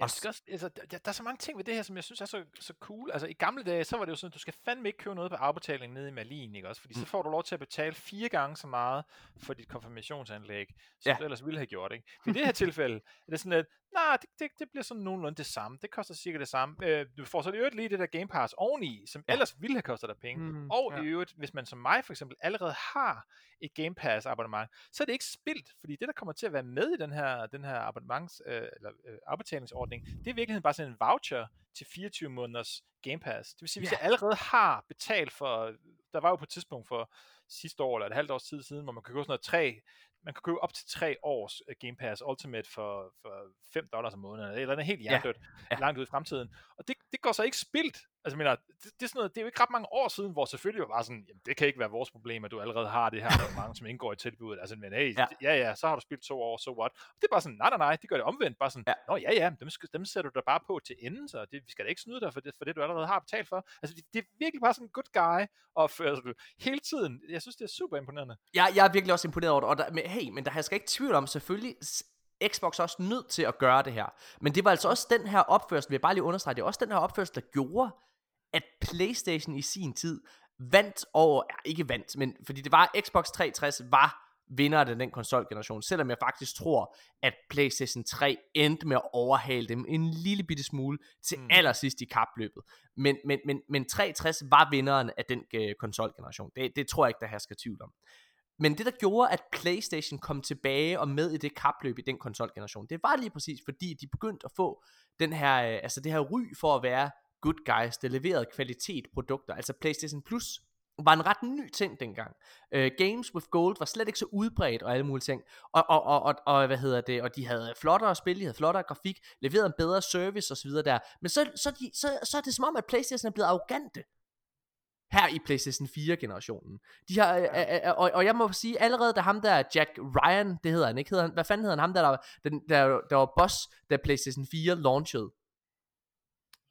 Jeg synes også, altså, der, der er så mange ting ved det her, som jeg synes er så, så cool. Altså i gamle dage, så var det jo sådan, at du skal fandme ikke købe noget på afbetaling nede i Malin, ikke også? Fordi mm. så får du lov til at betale fire gange så meget for dit konfirmationsanlæg, som ja. du ellers ville have gjort, ikke? I det her tilfælde er det sådan, at nej, det, det, det bliver sådan nogenlunde det samme. Det koster cirka det samme. Øh, du får så i øvrigt lige det der Game Pass oveni, som ellers ville have kostet dig penge. Mm, og ja. i øvrigt, hvis man som mig for eksempel allerede har et Game Pass abonnement, så er det ikke spildt, fordi det der kommer til at være med i den her, den her abonnements, øh, eller øh, afbetalingsordning, det er i virkeligheden bare sådan en voucher til 24 måneders Game Pass. Det vil sige, hvis ja. jeg allerede har betalt for, der var jo på et tidspunkt for sidste år, eller et halvt års tid siden, hvor man kan købe sådan noget tre, man kan købe op til tre års uh, Game Pass Ultimate for, for 5 dollars om måneden, eller andet helt hjernedødt, ja. ja. langt ud i fremtiden. Og det, det går så ikke spildt, Altså, mener, det, det, er sådan noget, det er jo ikke ret mange år siden, hvor selvfølgelig var bare sådan, jamen, det kan ikke være vores problem, at du allerede har det her mange, som indgår i tilbuddet. Altså, men hey, ja. ja, ja, så har du spillet to år, så so what? Og det er bare sådan, nej, nej, nej, de gør det omvendt. Bare sådan, ja. nå ja, ja, dem, skal, dem sætter du da bare på til enden, så det, vi skal da ikke snyde dig for det, for det, du allerede har betalt for. Altså, det, det er virkelig bare sådan en good guy opfører sig hele tiden. Jeg synes, det er super imponerende. Ja, jeg er virkelig også imponeret over det. Og der, men, hey, men der har jeg ikke tvivl om, selvfølgelig Xbox også nødt til at gøre det her. Men det var altså også den her opførsel, vi bare lige understrege, det er også den her opførsel, der gjorde, at PlayStation i sin tid vandt over, ja, ikke vandt, men fordi det var, Xbox 360 var vinder af den konsolgeneration, selvom jeg faktisk tror, at PlayStation 3 endte med at overhale dem en lille bitte smule til mm. allersidst i kapløbet. Men, men, men, men 360 var vinderen af den øh, konsolgeneration. Det, det tror jeg ikke, der her skal tvivl om. Men det, der gjorde, at PlayStation kom tilbage og med i det kapløb i den konsolgeneration, det var lige præcis, fordi de begyndte at få den her, øh, altså det her ry for at være good guys, der leverede kvalitet produkter. Altså PlayStation Plus var en ret ny ting dengang. Uh, Games with Gold var slet ikke så udbredt og alle mulige ting. Og, og, og, og, og hvad hedder det? Og de havde flottere spil, de havde flottere grafik, leverede en bedre service osv. der. Men så, så, de, så, så er det som om, at PlayStation er blevet arrogante her i PlayStation 4-generationen. De har, ja. øh, og, og jeg må sige, allerede da ham der, Jack Ryan, det hedder han ikke, hedder han, hvad fanden hedder han, ham der, der, der, der, der var boss, da PlayStation 4 launchede?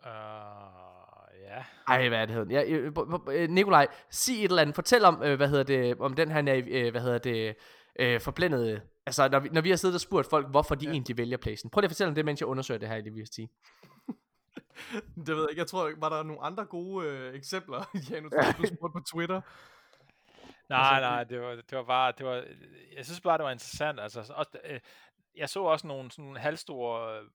Uh, ja. Ej, hvad er det hedder? Ja, Nikolaj, sig et eller andet. Fortæl om, øh, hvad hedder det, om den her, øh, hvad hedder det, øh, forblændede, altså når vi, når vi har siddet og spurgt folk, hvorfor de ja. egentlig vælger PlayStation. Prøv lige at fortælle om det, mens jeg undersøger det her i det, vi har sige. det ved jeg ikke. Jeg tror, var der nogle andre gode øh, eksempler, Janus, du spurgte på Twitter? Nej, altså, nej, det var, det var bare, det var, jeg synes bare, det var interessant. Altså, også, øh, jeg så også nogle sådan halvstore øh,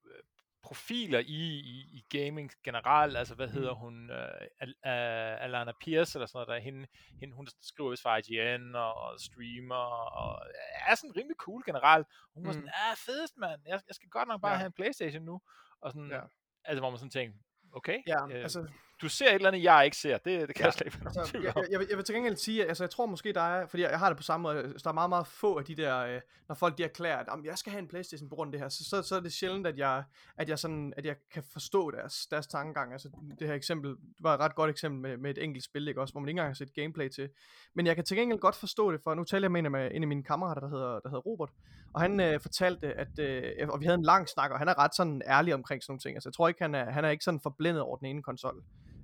profiler i, i, i gaming generelt, altså hvad hedder mm. hun, uh, uh, Alana Pierce eller sådan noget, der, hende, hende, hun skriver vist for IGN og, og streamer, og er sådan rimelig cool generelt. Hun var mm. sådan, ah fedest mand, jeg, jeg skal godt nok bare ja. have en Playstation nu, og sådan, ja. altså hvor man sådan tænker, okay, ja, øh, altså, du ser et eller andet, jeg ikke ser. Det, det kan ja, jeg slet ikke altså, jeg, jeg, jeg, vil, jeg vil til gengæld sige, altså jeg tror måske, der er, fordi jeg har det på samme måde, der er meget, meget få af de der, øh, når folk de erklærer, at jeg skal have en Playstation på grund af det her, så, så, så er det sjældent, at jeg, at jeg, sådan, at jeg kan forstå deres, deres tankegang. Altså det her eksempel, det var et ret godt eksempel med, med et enkelt spil, ikke også, hvor man ikke engang har set gameplay til. Men jeg kan til gengæld godt forstå det, for nu taler jeg med en af, en af mine kammerater, der hedder, der hedder Robert, og han øh, fortalte, at, øh, og vi havde en lang snak, og han er ret sådan ærlig omkring sådan nogle ting. Altså jeg tror ikke, han er, han er ikke sådan forblændet over den ene konsol.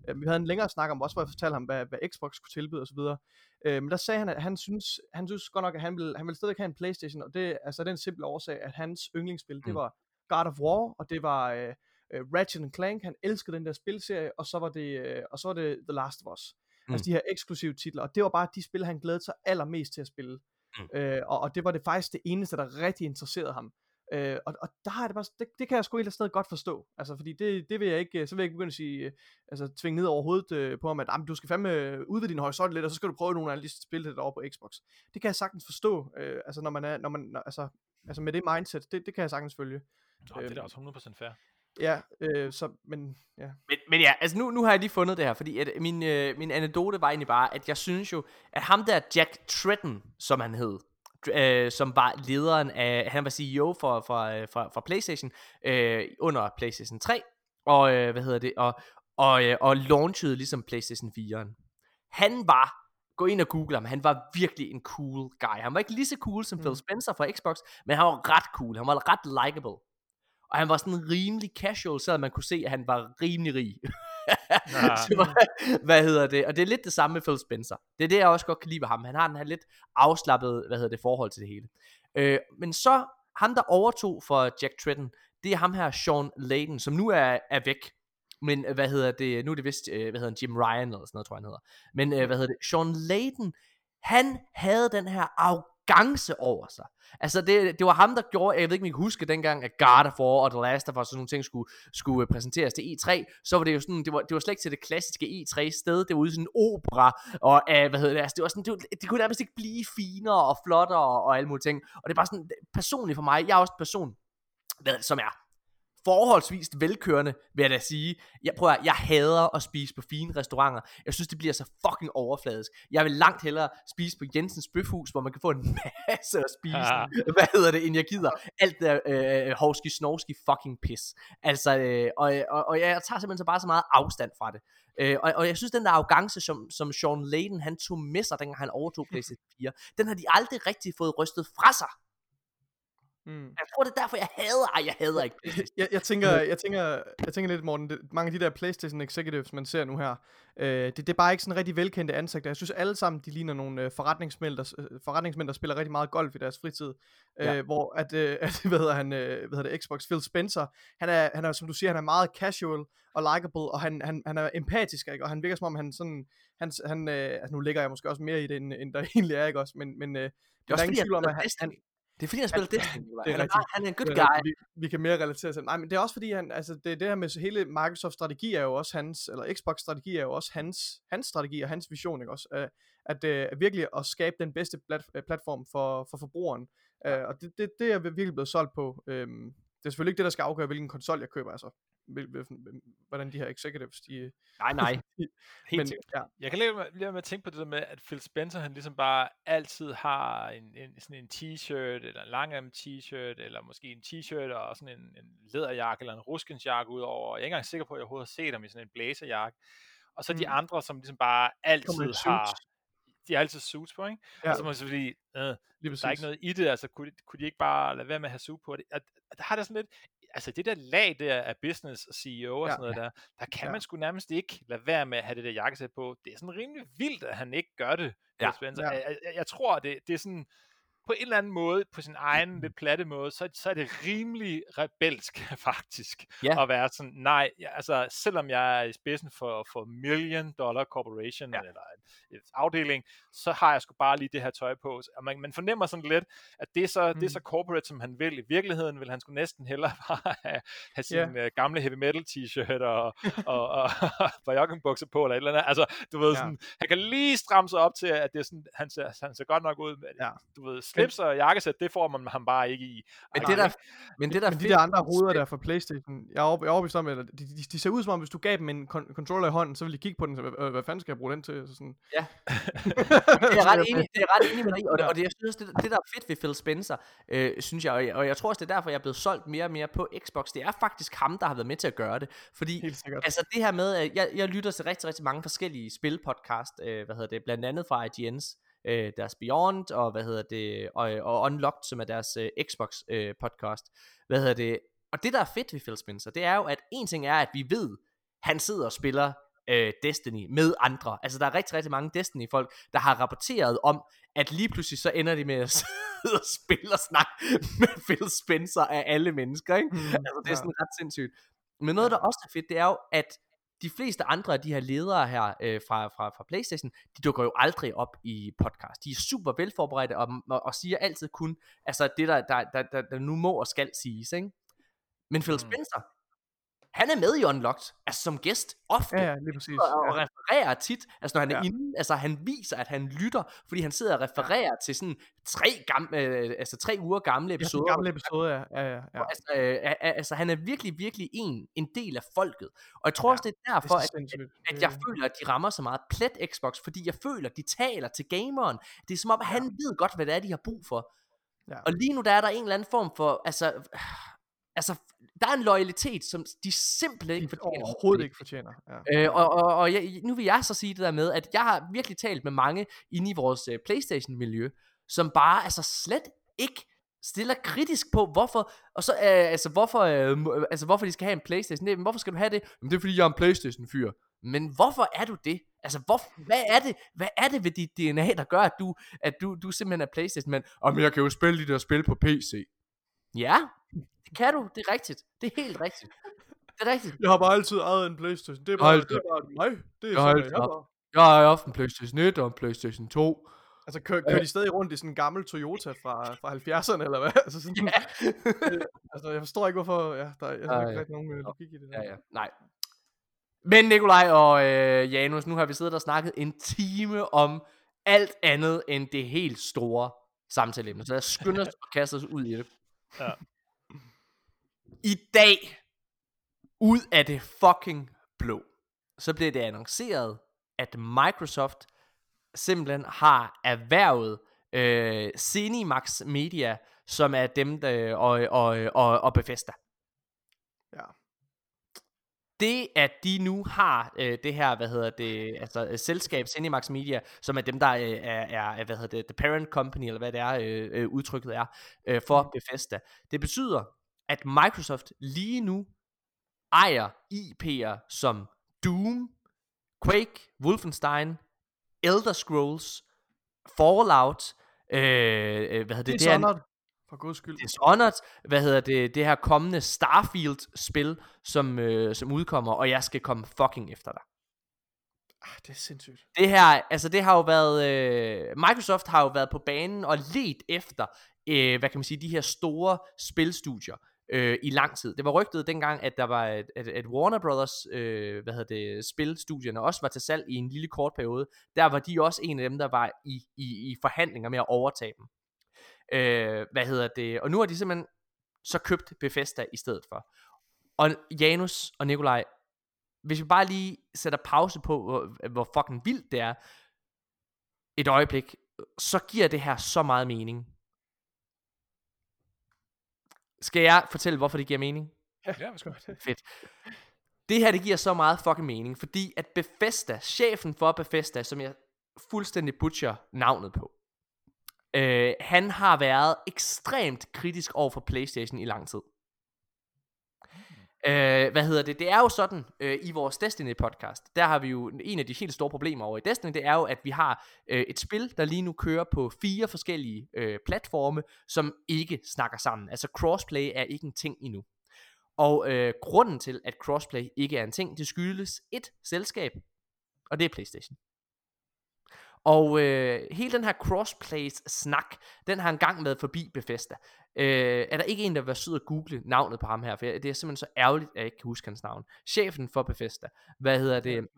Øh, vi havde en længere snak om også, hvor jeg fortalte ham, hvad, hvad Xbox kunne tilbyde osv. Øh, men der sagde han, at han synes, han synes godt nok, at han vil, han vil stadig have en Playstation, og det er altså den simple årsag, at hans yndlingsspil, mm. det var God of War, og det var øh, øh, Ratchet Clank, han elskede den der spilserie, og så var det, øh, og så var det The Last of Us. Altså mm. Altså de her eksklusive titler, og det var bare de spil, han glædede sig allermest til at spille. Mm. Øh, og, og det var det faktisk det eneste, der rigtig interesserede ham. Øh, og, og der har det bare, det, det kan jeg sgu et eller godt forstå. Altså, fordi det, det vil jeg ikke, så vil jeg ikke begynde at sige, øh, altså tvinge ned over hovedet øh, på ham, at du skal fandme udvide din horisont lidt, og så skal du prøve nogle af de spil der over på Xbox. Det kan jeg sagtens forstå, øh, altså når man er, når man, når, altså, altså med det mindset, det, det kan jeg sagtens følge. Nå, det er da også 100% fair. Ja, øh, så, men ja. Men, men ja, altså nu, nu har jeg lige fundet det her, fordi at min, øh, min anekdote var egentlig bare, at jeg synes jo, at ham der Jack Tretton, som han hed, øh, som var lederen af, han var CEO for, for, øh, for, for PlayStation, øh, under PlayStation 3, og øh, hvad hedder det, og, og, øh, og launchede ligesom PlayStation 4'eren. Han var, gå ind og google ham, han var virkelig en cool guy. Han var ikke lige så cool som mm. Phil Spencer fra Xbox, men han var ret cool, han var ret likable. Og han var sådan rimelig casual, så man kunne se, at han var rimelig rig. så, hvad hedder det? Og det er lidt det samme med Phil Spencer. Det er det, jeg også godt kan lide ved ham. Han har den her lidt afslappet, hvad hedder det, forhold til det hele. Øh, men så, ham der overtog for Jack Tretton, det er ham her, Sean Layden, som nu er, er væk. Men hvad hedder det, nu er det vist, øh, hvad hedder han, Jim Ryan eller sådan noget, tror jeg han hedder. Men øh, hvad hedder det, Sean Layden, han havde den her arrogance over sig. Altså det, det var ham der gjorde, jeg ved ikke om I kan huske dengang, at God of War og The Last of Us og sådan nogle ting skulle, skulle præsenteres til E3, så var det jo sådan, det var, det var slet ikke til det klassiske E3 sted, det var ude sådan en opera, og uh, hvad hedder det, altså det var sådan, det, var, det kunne nærmest ikke blive finere og flottere og, og alle mulige ting, og det er bare sådan, personligt for mig, jeg er også en person, som er forholdsvis velkørende, vil jeg da sige. Jeg prøver, jeg hader at spise på fine restauranter. Jeg synes, det bliver så fucking overfladisk. Jeg vil langt hellere spise på Jensens Bøfhus, hvor man kan få en masse at spise. Ja. Hvad hedder det, end jeg gider. Alt det øh, hovski, snovski fucking pis. Altså, øh, og, og, og jeg tager simpelthen så bare så meget afstand fra det. Øh, og, og jeg synes, den der arrogance, som, som Sean Layden, han tog med sig, dengang han overtog PlayStation 4, den har de aldrig rigtig fået rystet fra sig. Mm. Jeg tror, det er derfor, jeg hader... Ej, jeg hader ikke jeg, jeg, tænker, jeg, tænker, jeg tænker lidt, Morten, det, mange af de der PlayStation executives, man ser nu her, øh, det, det er bare ikke sådan rigtig velkendte ansigter. Jeg synes alle sammen, de ligner nogle øh, forretningsmænd, der, øh, forretningsmænd, der spiller rigtig meget golf i deres fritid. Øh, ja. Hvor at, øh, at, hvad hedder han, øh, hvad hedder det, Xbox, Phil Spencer, han er, han er, som du siger, han er meget casual og likable, og han, han, han er empatisk, ikke? og han virker som om, han sådan, han, han øh, altså nu ligger jeg måske også mere i det, end, end der egentlig er, ikke også, men, men øh, det er også ingen tvivl om, at han, han, det er fordi, han spiller. Det er han, er, han er en good guy. Vi, vi kan mere relatere til Nej, men det er også fordi, han, altså, det, det her med hele Microsoft strategi er jo også hans, eller Xbox strategi er jo også hans, hans strategi og hans vision, ikke også? Uh, at, uh, at virkelig at skabe den bedste plat, uh, platform for, for forbrugeren. Uh, og det, det, det er virkelig blevet solgt på. Um, det er selvfølgelig ikke det, der skal afgøre, hvilken konsol jeg køber, altså hvordan de her executives, de... Nej, nej. Helt men, ja. Jeg kan lige med, med at tænke på det der med, at Phil Spencer, han ligesom bare altid har en, en sådan en t-shirt, eller en langærm t-shirt, eller måske en t-shirt og sådan en, en læderjakke, eller en ruskensjakke udover. Jeg er ikke engang sikker på, at jeg overhovedet har set ham i sådan en blazerjakke. Og så mm. de andre, som ligesom bare altid har de har altid suits på, ikke? Ja. Og så må man selvfølgelig, øh, der er ikke noget i det, altså kunne kunne de ikke bare lade være med at have suit på det? At, at, har det sådan lidt, altså det der lag der af business og CEO og ja, sådan noget ja. der, der kan ja. man sgu nærmest ikke lade være med at have det der jakkesæt på. Det er sådan rimelig vildt, at han ikke gør det. Ja. Ja. Jeg, jeg, jeg tror, det, det er sådan, på en eller anden måde, på sin egen lidt platte måde, så, så er det rimelig rebelsk faktisk, ja. at være sådan, nej, altså selvom jeg er i spidsen for, for Million Dollar Corporation, ja. eller en, en afdeling, så har jeg sgu bare lige det her tøj på, og man, man fornemmer sådan lidt, at det er, så, mm. det er så corporate, som han vil. I virkeligheden vil han sgu næsten hellere bare have, have sin yeah. uh, gamle heavy metal t-shirt og, og, og, og joggingbukser på, eller et eller andet. Altså, du ved, ja. sådan, han kan lige stramme sig op til, at det er sådan, han ser, han ser godt nok ud, med, ja. du ved, slips og jakkesæt, det får man ham bare ikke i. Men det der, men det der, men de der andre hoveder der fra Playstation, jeg er, er overbevist om, at de, de, de, ser ud som om, hvis du gav dem en kon- controller i hånden, så ville de kigge på den, så, hvad, hvad fanden skal jeg bruge den til? Så sådan. Ja. det er ret enig, det er ret enig med dig, og det, og det, jeg synes, det, det der er fedt ved Phil Spencer, øh, synes jeg, og jeg, og jeg tror også, det er derfor, jeg er blevet solgt mere og mere på Xbox, det er faktisk ham, der har været med til at gøre det, fordi, altså det her med, jeg, jeg lytter til rigtig, rigtig mange forskellige spilpodcast, øh, hvad hedder det, blandt andet fra IGN's, øh, deres Beyond, og hvad hedder det, og, og Unlocked, som er deres øh, Xbox øh, podcast. Hvad hedder det? Og det, der er fedt ved Phil Spencer, det er jo, at en ting er, at vi ved, han sidder og spiller øh, Destiny med andre. Altså, der er rigtig, rigtig mange Destiny-folk, der har rapporteret om, at lige pludselig så ender de med at sidde og spille og snakke med Phil Spencer af alle mennesker, ikke? Mm, altså, det er sådan ret sindssygt. Men noget, der også er fedt, det er jo, at de fleste andre af de her ledere her øh, fra, fra, fra Playstation, de dukker jo aldrig op i podcast. De er super velforberedte og, og, og siger altid kun, altså det der, der, der, der, der nu må og skal siges, ikke? Men Phil mm. Spencer, han er med i Unlocked, altså som gæst, ofte. Ja, ja lige præcis. Og, og refererer tit, altså når han er ja. inde, altså han viser, at han lytter, fordi han sidder og refererer ja. til sådan tre, gamle, øh, altså tre uger gamle episoder. Ja, gamle episoder, ja. ja, ja, ja. Altså, øh, altså han er virkelig, virkelig en, en del af folket. Og jeg tror ja, også, det er derfor, det er at, at, at jeg føler, at de rammer så meget plet Xbox, fordi jeg føler, at de taler til gameren. Det er som om, at han ved godt, hvad det er, de har brug for. Ja. Og lige nu der er der en eller anden form for, altså, altså, der er en loyalitet, som de simpelthen ikke fortjener. Overhovedet ikke fortjener. Ja. Øh, og og, og jeg, nu vil jeg så sige det der med, at jeg har virkelig talt med mange inde i vores uh, Playstation-miljø, som bare altså slet ikke stiller kritisk på, hvorfor, og så, uh, altså, hvorfor, uh, altså, hvorfor de skal have en Playstation. Nej, men hvorfor skal du have det? Men det er fordi, jeg er en Playstation-fyr. Men hvorfor er du det? Altså, hvor, hvad, er det, hvad er det ved dit DNA, der gør, at du, at du, du simpelthen er Playstation? Men, om jeg kan jo spille de der spil på PC. Ja, det kan du, det er rigtigt. Det er helt rigtigt. Det er rigtigt. Jeg har bare altid ejet en Playstation. Det er bare, det er bare mig. Det er jeg, sådan, jeg, bare. jeg har haft en Playstation 1 og en Playstation 2. Altså, kører, kører de stadig rundt i sådan en gammel Toyota fra, fra 70'erne, eller hvad? Altså, sådan, ja. altså, jeg forstår ikke, hvorfor... Ja, der, jeg har ikke rigtig nogen logik i det. Der. Ja, ja. Nej. Men Nikolaj og øh, Janus, nu har vi siddet og snakket en time om alt andet end det helt store samtaleemne. Så lad os skynde os og kaste os ud i det. Ja. I dag, ud af det fucking blå, så bliver det annonceret, at Microsoft simpelthen har erhvervet øh, Cinemax Media, som er dem, der, og, og, og, og Bethesda. Ja. Det, at de nu har øh, det her, hvad hedder det, altså øh, selskab Cinemax Media, som er dem, der øh, er, er, hvad hedder det, the parent company, eller hvad det er, øh, øh, udtrykket er, øh, for mm. Bethesda. Det betyder, at Microsoft lige nu ejer IP'er som Doom, Quake, Wolfenstein, Elder Scrolls, Fallout, øh, øh hvad hedder det? Dishonored, for guds skyld. Dishonored, hvad hedder det, det her kommende Starfield-spil, som, øh, som udkommer, og jeg skal komme fucking efter dig. Ah, det er sindssygt. Det her, altså det har jo været, øh, Microsoft har jo været på banen og let efter, øh, hvad kan man sige, de her store spilstudier øh, i lang tid. Det var rygtet dengang, at der var et, et, Warner Brothers, øh, hvad hedder det, spilstudierne også var til salg i en lille kort periode. Der var de også en af dem, der var i, i, i forhandlinger med at overtage dem. Øh, hvad hedder det? Og nu har de simpelthen så købt Bethesda i stedet for. Og Janus og Nikolaj, hvis vi bare lige sætter pause på, hvor, hvor fucking vildt det er, et øjeblik, så giver det her så meget mening. Skal jeg fortælle, hvorfor det giver mening? Ja, ja skal det. Fedt. Det her, det giver så meget fucking mening, fordi at Bethesda, chefen for Bethesda, som jeg fuldstændig butcher navnet på, øh, han har været ekstremt kritisk over for Playstation i lang tid. Øh, hvad hedder det? Det er jo sådan øh, i vores Destiny podcast. Der har vi jo en af de helt store problemer over i Destiny. Det er jo, at vi har øh, et spil, der lige nu kører på fire forskellige øh, platforme, som ikke snakker sammen. Altså crossplay er ikke en ting endnu. Og øh, grunden til, at crossplay ikke er en ting, det skyldes et selskab, og det er PlayStation. Og øh, hele den her crossplays snak, den har engang været forbi Bethesda. Øh, er der ikke en, der vil være sød at google navnet på ham her? For det er simpelthen så ærgerligt, at jeg ikke kan huske hans navn. Chefen for Bethesda. Hvad hedder det?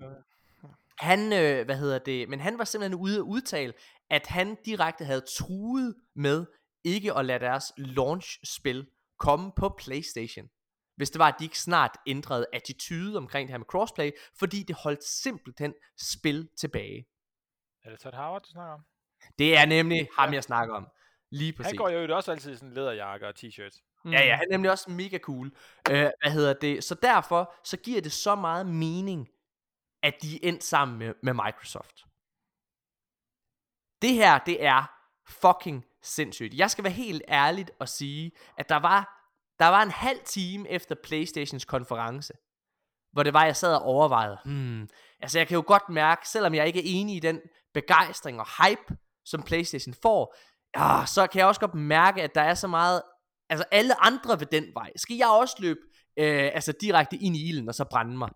Han, øh, hvad hedder det? Men han var simpelthen ude at udtale, at han direkte havde truet med ikke at lade deres launch-spil komme på PlayStation. Hvis det var, at de ikke snart ændrede attitude omkring det her med crossplay, fordi det holdt simpelthen spil tilbage. Er det Todd Howard, du snakker om? Det er nemlig ham, jeg snakker om. Lige præcis. Han går jo også altid i sådan læderjakke og t-shirt. Mm. Ja, ja, han er nemlig også mega cool. Øh, hvad hedder det? Så derfor, så giver det så meget mening, at de er endt sammen med, med Microsoft. Det her, det er fucking sindssygt. Jeg skal være helt ærlig og sige, at der var, der var en halv time efter Playstations konference, hvor det var, jeg sad og overvejede, hmm, altså jeg kan jo godt mærke, selvom jeg ikke er enig i den begejstring og hype, som Playstation får, ja, så kan jeg også godt mærke, at der er så meget, altså alle andre ved den vej. Skal jeg også løbe øh, altså direkte ind i ilden og så brænde mig?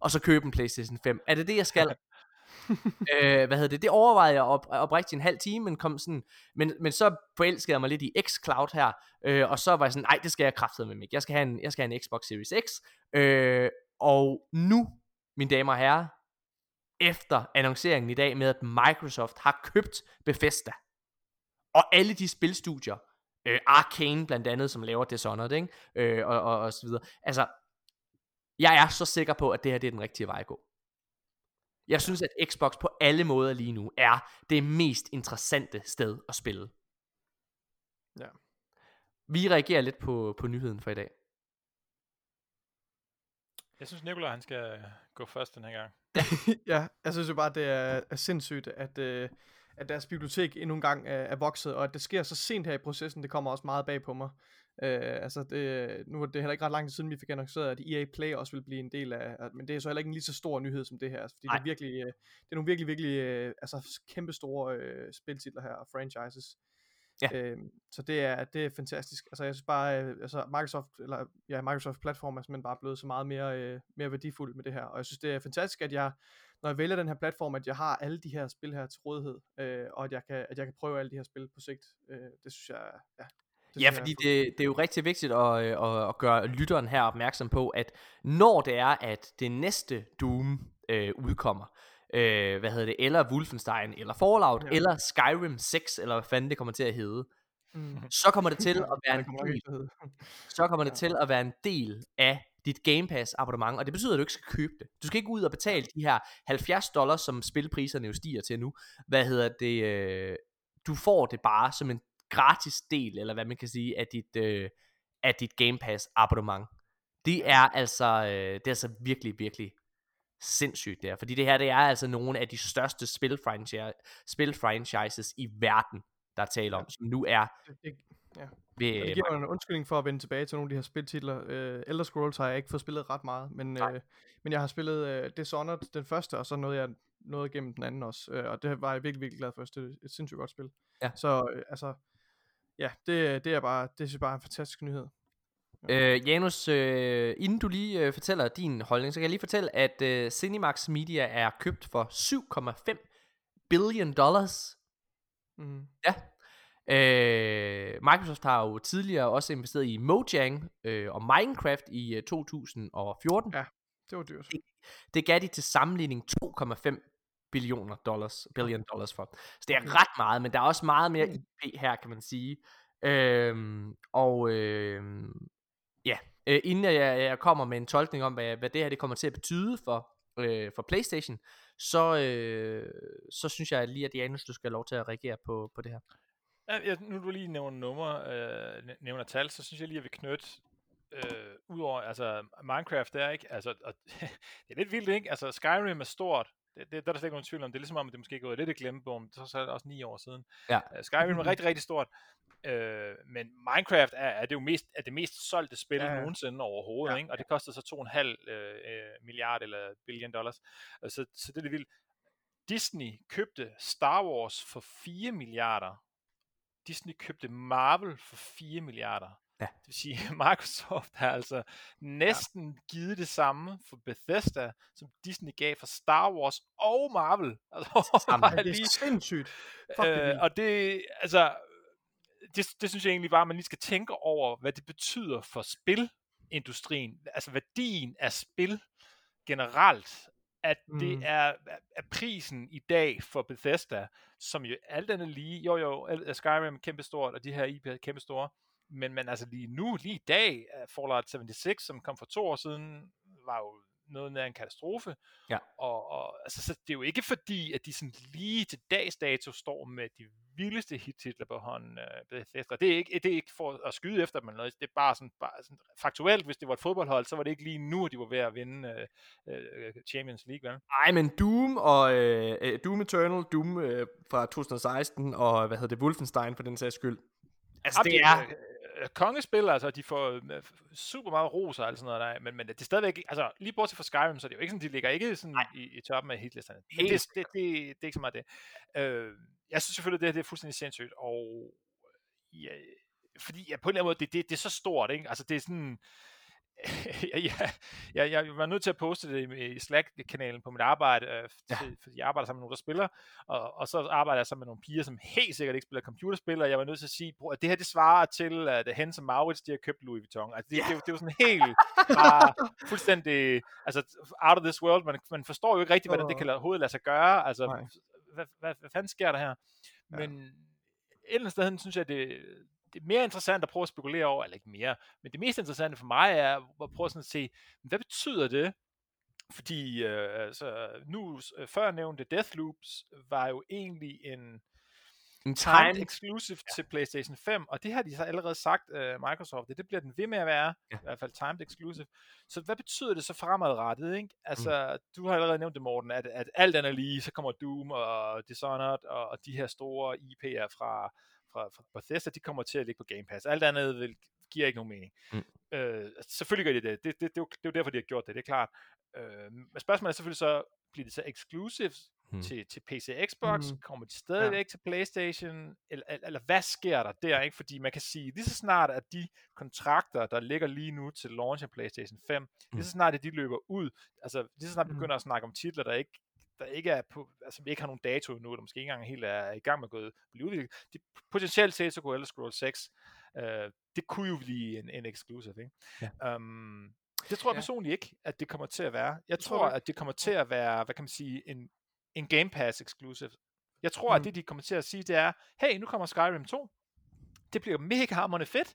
Og så købe en Playstation 5? Er det det, jeg skal? øh, hvad hedder det? Det overvejede jeg op, oprigtigt en halv time, men, kom sådan, men, men så forelskede jeg mig lidt i xCloud her, øh, og så var jeg sådan, nej, det skal jeg kraftedeme med ikke. Jeg skal have en, jeg skal have en Xbox Series X, øh, og nu, mine damer og herrer, efter annonceringen i dag med, at Microsoft har købt Bethesda, og alle de spilstudier, øh, Arcane blandt andet, som laver Dishonored, ikke? Øh, og, og, og så videre. Altså, jeg er så sikker på, at det her det er den rigtige vej at gå. Jeg synes, at Xbox på alle måder lige nu er det mest interessante sted at spille. Ja. Vi reagerer lidt på, på nyheden for i dag. Jeg synes, Nicolaj han skal gå først den her gang. ja, jeg synes jo bare, det er, er sindssygt, at, øh, at deres bibliotek endnu en gang er, er vokset, og at det sker så sent her i processen, det kommer også meget bag på mig. Øh, altså det, nu er det heller ikke ret lang tid siden, vi fik annonceret, at EA Play også vil blive en del af, men det er så heller ikke en lige så stor nyhed som det her, altså, fordi det er, virkelig, øh, det er nogle virkelig, virkelig øh, altså, kæmpe store øh, spiltitler her, og franchises. Ja. Øh, så det er, det er fantastisk. Altså jeg synes bare, øh, altså Microsoft, eller ja, Microsoft platform er simpelthen bare blevet så meget mere, øh, mere værdifuld med det her. Og jeg synes det er fantastisk, at jeg, når jeg vælger den her platform, at jeg har alle de her spil her til rådighed, øh, og at jeg, kan, at jeg kan prøve alle de her spil på sigt. Øh, det synes jeg, ja. Det ja, fordi det, det er jo rigtig vigtigt at, at, at gøre lytteren her opmærksom på, at når det er, at det næste Doom øh, udkommer, øh, hvad hedder det, eller Wolfenstein, eller Fallout, ja. eller Skyrim 6, eller hvad fanden det kommer til at hedde, mm. så kommer det til at være en del, så kommer det til at være en del af dit Game Pass abonnement, og det betyder, at du ikke skal købe det. Du skal ikke ud og betale de her 70 dollars, som spilpriserne jo stiger til nu. Hvad hedder det? Øh, du får det bare som en gratis del, eller hvad man kan sige, af dit, øh, af dit Game Pass abonnement. Det er altså, øh, det er altså virkelig, virkelig sindssygt der, fordi det her, det er altså nogle af de største spilfranchise, spilfranchises i verden, der taler om, som nu er det, ja. ved, det giver en undskyldning for at vende tilbage til nogle af de her spiltitler. Uh, Elder Scrolls har jeg ikke fået spillet ret meget, men, uh, men jeg har spillet uh, Dishonored den første, og så nåede jeg noget igennem den anden også, uh, og det var jeg virkelig, virkelig glad for. Det er et sindssygt godt spil. Ja. Så uh, altså, ja, det, det er bare, det er bare en fantastisk nyhed. Øh, Janus, øh, inden du lige øh, fortæller din holdning, så kan jeg lige fortælle, at øh, Cinemax Media er købt for 7,5 billion dollars. Mm. Ja. Øh, Microsoft har jo tidligere også investeret i Mojang øh, og Minecraft i øh, 2014. Ja, det var dyrt. Det, det gav de til sammenligning 2,5 billioner dollars, billion dollars for. Så det er ret meget, men der er også meget mere IP her, kan man sige. Øhm, og øhm, ja, øh, inden jeg, jeg kommer med en tolkning om, hvad, hvad det her det kommer til at betyde for, øh, for Playstation, så, øh, så synes jeg lige, at Janus, du skal have lov til at reagere på, på det her. Ja, nu du lige nævner nummer, øh, nævner tal, så synes jeg lige, at vi knytte øh, udover, altså Minecraft er ikke, altså, og, det er lidt vildt, ikke? Altså Skyrim er stort, det, det, der er der slet ikke nogen tvivl om, det er ligesom om, at det måske er gået lidt i glemmebogen, så, så er det også ni år siden. Ja. Uh, Skyrim er rigtig, rigtig stort, uh, men Minecraft er, er, det jo mest, er det mest solgte spil ja, nogensinde overhovedet, ja, ikke? og det koster så 2,5 uh, milliard eller billion dollars, uh, så, så det er lidt vildt. Disney købte Star Wars for 4 milliarder. Disney købte Marvel for 4 milliarder. Ja. Det vil sige, at Microsoft har altså næsten ja. givet det samme for Bethesda, som Disney gav for Star Wars og Marvel. Altså, Jamen, det er lige, sindssygt. øh, og det, altså, det, det synes jeg egentlig bare, at man lige skal tænke over, hvad det betyder for spilindustrien. Altså værdien af spil generelt at mm. det er, er prisen i dag for Bethesda, som jo alt andet lige, jo jo, Skyrim er kæmpestort, og de her IP er kæmpestore, men, men altså lige nu, lige i dag, Fallout 76, som kom for to år siden, var jo noget af en katastrofe. Ja. Og, og altså, så det er jo ikke fordi, at de sådan lige til dags dato står med de vildeste hittitler på hånden. Øh, Bethesda. Det er, ikke, det er ikke for at skyde efter dem, noget. det er bare sådan, bare sådan faktuelt, hvis det var et fodboldhold, så var det ikke lige nu, at de var ved at vinde uh, uh, Champions League, vel? Nej, men Doom og uh, Doom Eternal, Doom uh, fra 2016 og hvad hedder det, Wolfenstein for den sags skyld. Altså, det er Øh, kongespil, altså de får øh, super meget ros og alt sådan noget der, men, men det er stadigvæk, altså lige bortset fra Skyrim, så er det jo ikke sådan, de ligger ikke sådan i, i toppen af hitlisterne. Det, det, det, det, det, er ikke så meget det. Øh, jeg synes selvfølgelig, det, det er fuldstændig sindssygt, og ja, fordi ja, på en eller anden måde, det, det, det er så stort, ikke? Altså det er sådan, ja, ja, jeg var nødt til at poste det i Slack-kanalen på mit arbejde, øh, ja. fordi jeg arbejder sammen med nogle, der spiller, og, og så arbejder jeg sammen med nogle piger, som helt sikkert ikke spiller computerspil, og jeg var nødt til at sige, at det her det svarer til, at Hans og Maurits, de har købt Louis Vuitton. Altså, det, ja. det, det, det var sådan helt bare fuldstændig, altså out of this world, man, man forstår jo ikke rigtigt, hvordan det kan overhovedet lade sig gøre, altså, hvad, hvad, hvad fanden sker der her? Men ja. et eller andet sted, synes jeg, det, det er mere interessant at prøve at spekulere over, eller ikke mere, men det mest interessante for mig er at prøve sådan at se, hvad betyder det? Fordi øh, altså, nu øh, før nævnte Deathloops var jo egentlig en, en timed exclusive ja. til PlayStation 5, og det har de så allerede sagt, uh, Microsoft, det, det bliver den ved med at være, ja. i hvert fald timed exclusive. Så hvad betyder det så fremadrettet, ikke? Altså, mm. du har allerede nævnt det, Morten, at, at alt andet lige, så kommer Doom og Dishonored og, og de her store IP'er fra, fra, fra Bethesda, de kommer til at ligge på Game Pass. Alt andet vil, giver ikke nogen mening. Mm. Øh, selvfølgelig gør de det. Det, det, det, det, er jo, det er jo derfor, de har gjort det, det er klart. Øh, men spørgsmålet er selvfølgelig så, bliver det så exclusives mm. til, til PC og Xbox? Mm. Kommer de stadigvæk ja. til Playstation? Eller, eller, eller hvad sker der der? Ikke? Fordi man kan sige, lige så snart at de kontrakter, der ligger lige nu til launch af Playstation 5, mm. lige så snart at de løber ud, altså lige så snart mm. begynder at snakke om titler, der ikke der ikke er på, altså vi ikke har nogen dato endnu, eller måske ikke engang helt er i gang med at blive udviklet. Det, potentielt set, så kunne Elder Scrolls 6, øh, det kunne jo blive en, en exclusive, ikke? Ja. Um, det tror jeg ja. personligt ikke, at det kommer til at være. Jeg tror, tror at det kommer til at være, hvad kan man sige, en, en Game Pass exclusive. Jeg tror, mm. at det de kommer til at sige, det er, hey, nu kommer Skyrim 2. Det bliver mega hammerende fedt.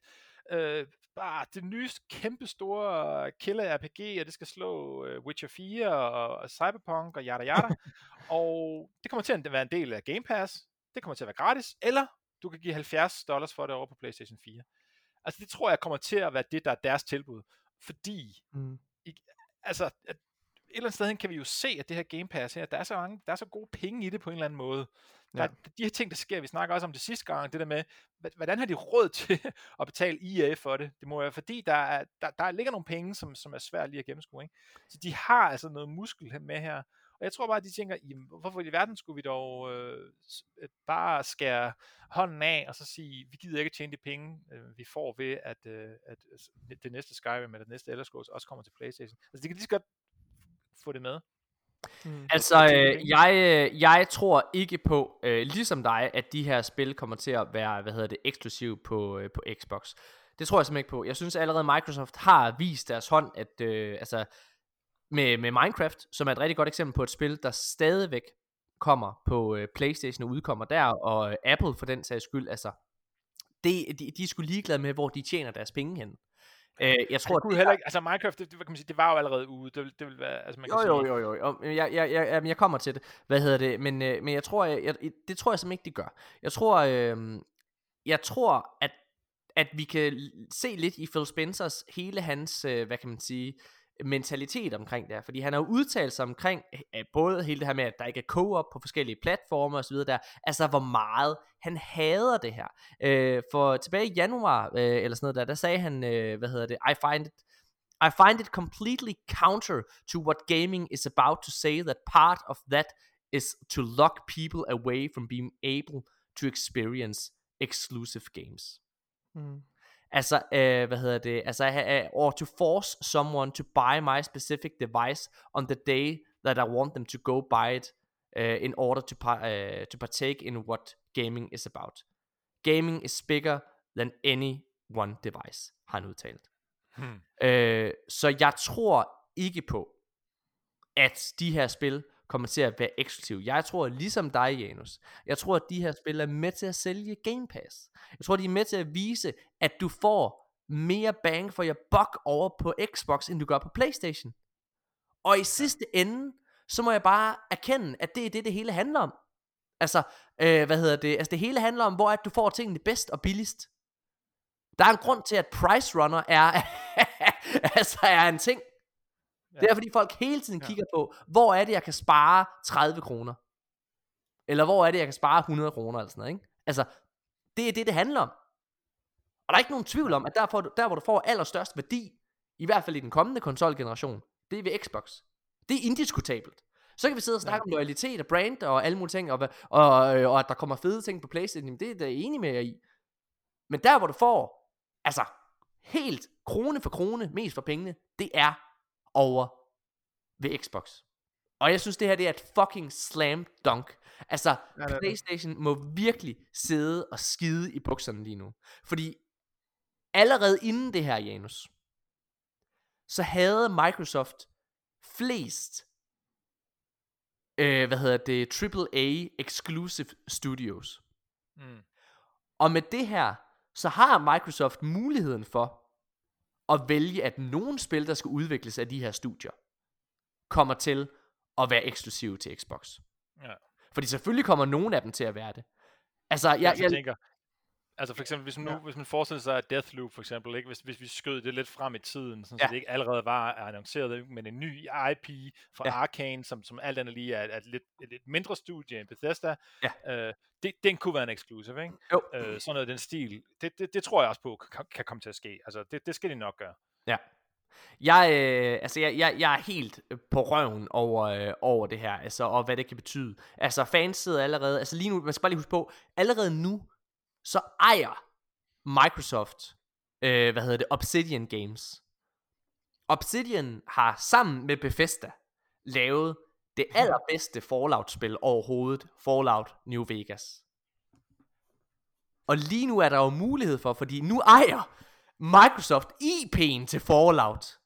Øh, bare det nye kæmpe store killer RPG, og det skal slå uh, Witcher 4 og, og Cyberpunk og yada yada. og det kommer til at være en del af Game Pass. Det kommer til at være gratis. Eller du kan give 70 dollars for det over på PlayStation 4. Altså det tror jeg kommer til at være det, der er deres tilbud. Fordi, mm. i, altså, at et eller andet sted kan vi jo se, at det her Game Pass her, der er så, mange, der er så gode penge i det på en eller anden måde. Der, ja. de her ting, der sker, vi snakker også om det sidste gang, det der med, hvordan har de råd til at betale EA for det? Det må være, fordi der, er, der, der ligger nogle penge, som, som er svært lige at gennemskue. Ikke? Så de har altså noget muskel med her. Og jeg tror bare, at de tænker, jamen, hvorfor i verden skulle vi dog øh, bare skære hånden af, og så sige, vi gider ikke tjene de penge, øh, vi får ved, at, øh, at det næste Skyrim eller det næste Elder Scrolls også kommer til Playstation. Altså de kan lige så godt få det med. Hmm. Altså, øh, jeg, øh, jeg tror ikke på, øh, ligesom dig, at de her spil kommer til at være, hvad hedder det, eksklusiv på, øh, på Xbox. Det tror jeg simpelthen ikke på. Jeg synes allerede, Microsoft har vist deres hånd, at øh, altså, med, med Minecraft, som er et rigtig godt eksempel på et spil, der stadigvæk kommer på øh, Playstation og udkommer der, og øh, Apple for den sags skyld, altså, det, de, de er sgu ligeglade med, hvor de tjener deres penge hen. Øh, jeg tror, det, det heller ikke, altså Minecraft, det, det, kan man sige, det var jo allerede ude. Det, det vil være, altså man kan jo, sige... jo, jo, jo, jo. Jeg, jeg, jeg, jeg kommer til det. Hvad hedder det? Men, øh, men jeg tror, jeg, jeg, det tror jeg simpelthen ikke, de gør. Jeg tror, øh, jeg tror, at at vi kan se lidt i Phil Spencers hele hans, øh, hvad kan man sige, mentalitet omkring det her, fordi han har jo udtalt sig omkring øh, både hele det her med, at der ikke er co-op på forskellige platforme osv. der, altså hvor meget han hader det her. Øh, for tilbage i januar, øh, eller sådan noget der, der sagde han, øh, hvad hedder det, I find it I find it completely counter to what gaming is about to say that part of that is to lock people away from being able to experience exclusive games. Mm. Altså, øh, hvad hedder det? Altså, uh, or to force someone to buy my specific device on the day that I want them to go buy it uh, in order to, uh, to partake in what gaming is about. Gaming is bigger than any one device, har han udtalt. Hmm. Uh, så jeg tror ikke på, at de her spil kommer til at være eksklusiv. Jeg tror, ligesom dig, Janus, jeg tror, at de her spil er med til at sælge Game Pass. Jeg tror, de er med til at vise, at du får mere bang for your buck over på Xbox, end du gør på Playstation. Og i sidste ende, så må jeg bare erkende, at det er det, det hele handler om. Altså, øh, hvad hedder det? Altså, det hele handler om, hvor at du får tingene bedst og billigst. Der er en grund til, at Price Runner er, altså er en ting. Ja. Det er fordi folk hele tiden ja. kigger på, hvor er det, jeg kan spare 30 kroner? Eller hvor er det, jeg kan spare 100 kroner? Eller sådan noget, ikke? Altså, det er det, det handler om. Og der er ikke nogen tvivl om, at der, får du, der hvor du får allerstørst værdi, i hvert fald i den kommende konsolgeneration, det er ved Xbox. Det er indiskutabelt. Så kan vi sidde og snakke ja. om loyalitet og brand og alle mulige ting, og, og, og, og at der kommer fede ting på Playstation, det er jeg enig med jer i. Men der hvor du får, altså helt krone for krone, mest for pengene, det er over ved Xbox. Og jeg synes, det her det er et fucking slam dunk. Altså, ja, PlayStation må virkelig sidde og skide i bukserne lige nu. Fordi allerede inden det her, Janus, så havde Microsoft flest, øh, hvad hedder det, AAA exclusive studios. Mm. Og med det her, så har Microsoft muligheden for at vælge, at nogle spil, der skal udvikles af de her studier, kommer til at være eksklusive til Xbox. Ja. Fordi selvfølgelig kommer nogle af dem til at være det. Altså, jeg, jeg, jeg tænker, Altså for eksempel, hvis man, nu, ja. hvis man forestiller sig, at Deathloop for eksempel, ikke? Hvis, hvis vi skød det lidt frem i tiden, sådan, ja. så det ikke allerede var annonceret, men en ny IP fra ja. Arkane, som, som alt andet lige er, et, lidt, et lidt mindre studie end Bethesda, ja. øh, det, den kunne være en exclusive, ikke? Jo. Øh, sådan noget den stil, det, det, det tror jeg også på kan, kan komme til at ske. Altså det, det skal de nok gøre. Ja. Jeg, øh, altså jeg, jeg, jeg er helt på røven over, øh, over det her, altså, og hvad det kan betyde. Altså fans sidder allerede, altså lige nu, man skal bare lige huske på, allerede nu, så ejer Microsoft, øh, hvad hedder det, Obsidian Games. Obsidian har sammen med Bethesda lavet det allerbedste Fallout-spil overhovedet, Fallout New Vegas. Og lige nu er der jo mulighed for, fordi nu ejer Microsoft IP'en til Fallout.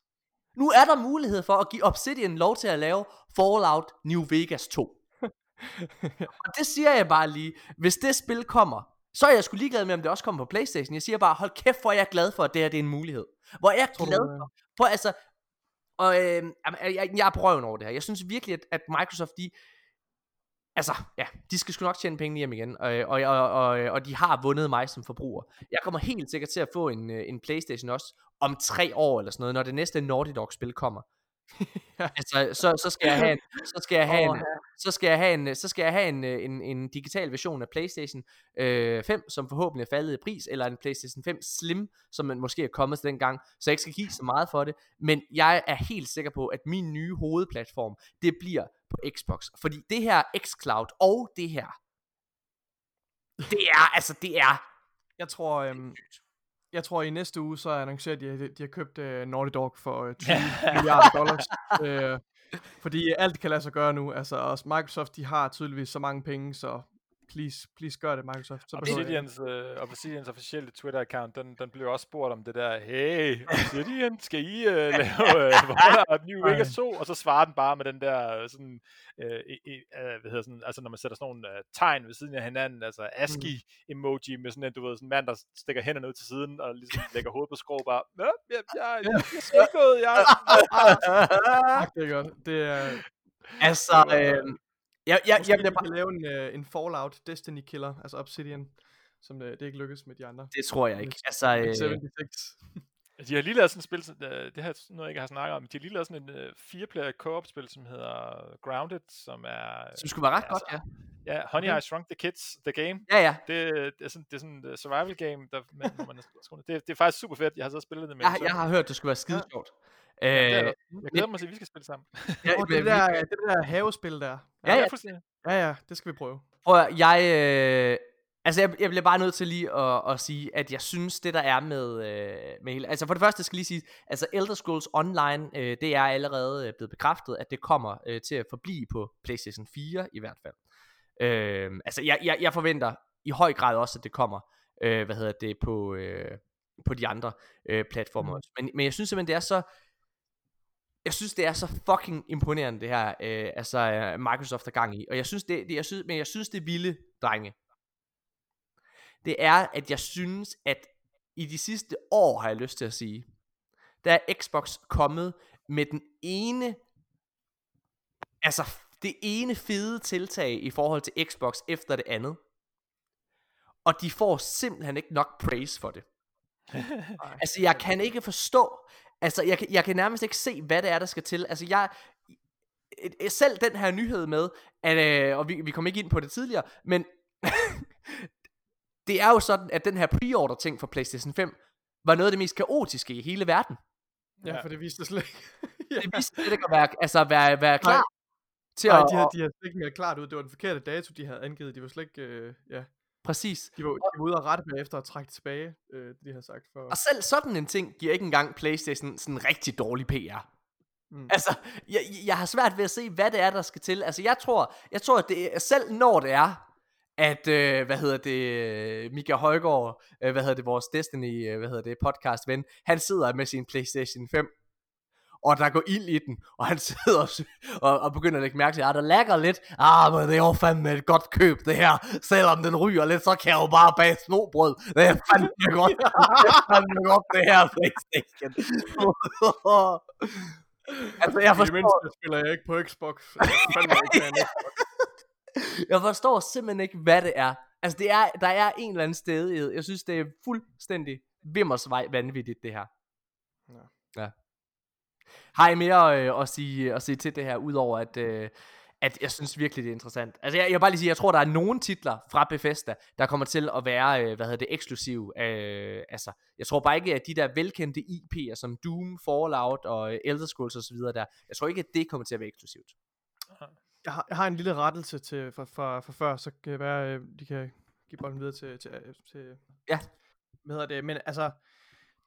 Nu er der mulighed for at give Obsidian lov til at lave Fallout New Vegas 2. og det siger jeg bare lige. Hvis det spil kommer, så er jeg sgu ligeglad med, om det også kommer på Playstation. Jeg siger bare, hold kæft, hvor er jeg glad for, at det her det er en mulighed. Hvor er jeg glad for, for altså, og øh, jeg, jeg er på røven over det her. Jeg synes virkelig, at, at Microsoft, de, altså, ja, de skal sgu nok tjene penge hjem igen, og, og, og, og, og de har vundet mig som forbruger. Jeg kommer helt sikkert til at få en, øh, en Playstation også om tre år eller sådan noget, når det næste Naughty Dog spil kommer. altså, så, så skal jeg have en, så skal jeg have en, så skal jeg have en, så skal jeg have en, en, en digital version af PlayStation øh, 5, som forhåbentlig er faldet i pris, eller en PlayStation 5 Slim, som man måske er kommet til den gang, så jeg ikke skal give så meget for det, men jeg er helt sikker på, at min nye hovedplatform, det bliver på Xbox, fordi det her xCloud og det her, det er, altså det er, jeg tror, øhm, jeg tror i næste uge, så annoncerer de, at de, har købt uh, Naughty Dog for uh, 20 milliarder dollars. uh, fordi alt kan lade sig gøre nu. Altså, også Microsoft, de har tydeligvis så mange penge, så please, please gør det, Microsoft. Så Obsidians, uh, Obsidians officielle Twitter-account, den, den blev også spurgt om det der, hey, Obsidian, skal I uh, lave uh, New Vegas 2? Og så svarer den bare med den der, sådan, uh, uh, hvad hedder sådan, altså når man sætter sådan nogle uh, tegn ved siden af hinanden, altså ASCII-emoji med sådan en, du ved, sådan en mand, der stikker hænderne ud til siden, og ligesom lægger hovedet på skrå, bare, jeg, jeg, jeg, jeg er gået, jeg, det er godt. Det er... Altså, øh, jeg, jeg, jeg bliver bare... lave en, uh, en Fallout Destiny Killer, altså Obsidian, som uh, det ikke lykkes med de andre. Det tror jeg ikke. Altså, øh... 76. De har lige lavet sådan et spil, uh, det her noget, jeg ikke har snakket om, de har lige lavet sådan et uh, fire-player co-op-spil, som hedder Grounded, som er... Som skulle være ret altså, godt, ja. Ja, Honey, okay. I Shrunk the Kids, The Game. Ja, ja. Det, det er sådan, det er sådan et survival game, der, man, man er, det, det er faktisk super fedt. Jeg har så spillet det med. Jeg, jeg har hørt, det skulle være skide sjovt. Ja. Øh, jeg glæder mig til, at vi skal spille sammen. ja, oh, det, der, det der havespil der. Ja, ja. Ja, ja, det skal vi prøve. Prøv jeg... Øh, altså, jeg, jeg bliver bare nødt til lige at, at sige, at jeg synes, det der er med, øh, med hele... Altså, for det første skal jeg lige sige, altså Elder Scrolls Online, øh, det er allerede øh, blevet bekræftet, at det kommer øh, til at forblive på PlayStation 4 i hvert fald. Øh, altså, jeg, jeg, jeg forventer i høj grad også, at det kommer, øh, hvad hedder det, på... Øh, på de andre øh, platformer mm. Men, men jeg synes simpelthen, det er så jeg synes det er så fucking imponerende det her øh, altså øh, Microsoft er gang i. Og jeg synes det, det jeg synes men jeg synes det vilde drenge. Det er at jeg synes at i de sidste år har jeg lyst til at sige der er Xbox kommet med den ene altså det ene fede tiltag i forhold til Xbox efter det andet. Og de får simpelthen ikke nok praise for det. Altså jeg kan ikke forstå Altså, jeg, jeg kan nærmest ikke se, hvad det er, der skal til. Altså, jeg... Selv den her nyhed med, at, øh, og vi, vi kom ikke ind på det tidligere, men det er jo sådan, at den her pre-order ting for PlayStation 5 var noget af det mest kaotiske i hele verden. Ja, for det viste slet ikke. ja. Det viste slet ikke at være, altså, være, være klar. Nej. Til Nej, at, de havde, de havde slet ikke mere klart ud. Det var den forkerte dato, de havde angivet. De var slet ikke, øh, ja. Præcis. De var, de var ude og rette med efter at trække tilbage, øh, det de har sagt. For... Og selv sådan en ting giver ikke engang Playstation sådan en rigtig dårlig PR. Mm. Altså, jeg, jeg har svært ved at se, hvad det er, der skal til. Altså, jeg tror, jeg tror at det selv når det er, at, øh, hvad hedder det, Mika Højgaard, øh, hvad hedder det, vores Destiny, øh, hvad hedder det, podcast ven, han sidder med sin Playstation 5, og der går ild i den, og han sidder og, og, begynder at lægge mærke til, at ah, der lækker lidt, ah, men det er jo fandme et godt køb det her, selvom den ryger lidt, så kan jeg jo bare bage snobrød, det er fandme godt, det er fandme godt det her Playstation. altså jeg forstår... I mindste spiller jeg ikke på Xbox. jeg forstår simpelthen ikke, hvad det er. Altså det er, der er en eller anden sted, jeg synes det er fuldstændig vimmersvej vanvittigt det her. Ja. ja. Har I mere øh, at, sige, at sige til det her, udover at, øh, at jeg synes virkelig, det er interessant. Altså, jeg, jeg vil bare lige sige, jeg tror, der er nogle titler fra Bethesda, der kommer til at være, øh, hvad hedder det, eksklusiv. Øh, altså, jeg tror bare ikke, at de der velkendte IP'er, som Doom, Fallout og øh, Elder Scrolls osv., der, jeg tror ikke, at det kommer til at være eksklusivt. Jeg har, jeg har en lille rettelse til, for, for, for før, så kan det være, øh, de kan give bolden videre til, til, til ja. Hvad hedder det? Men altså,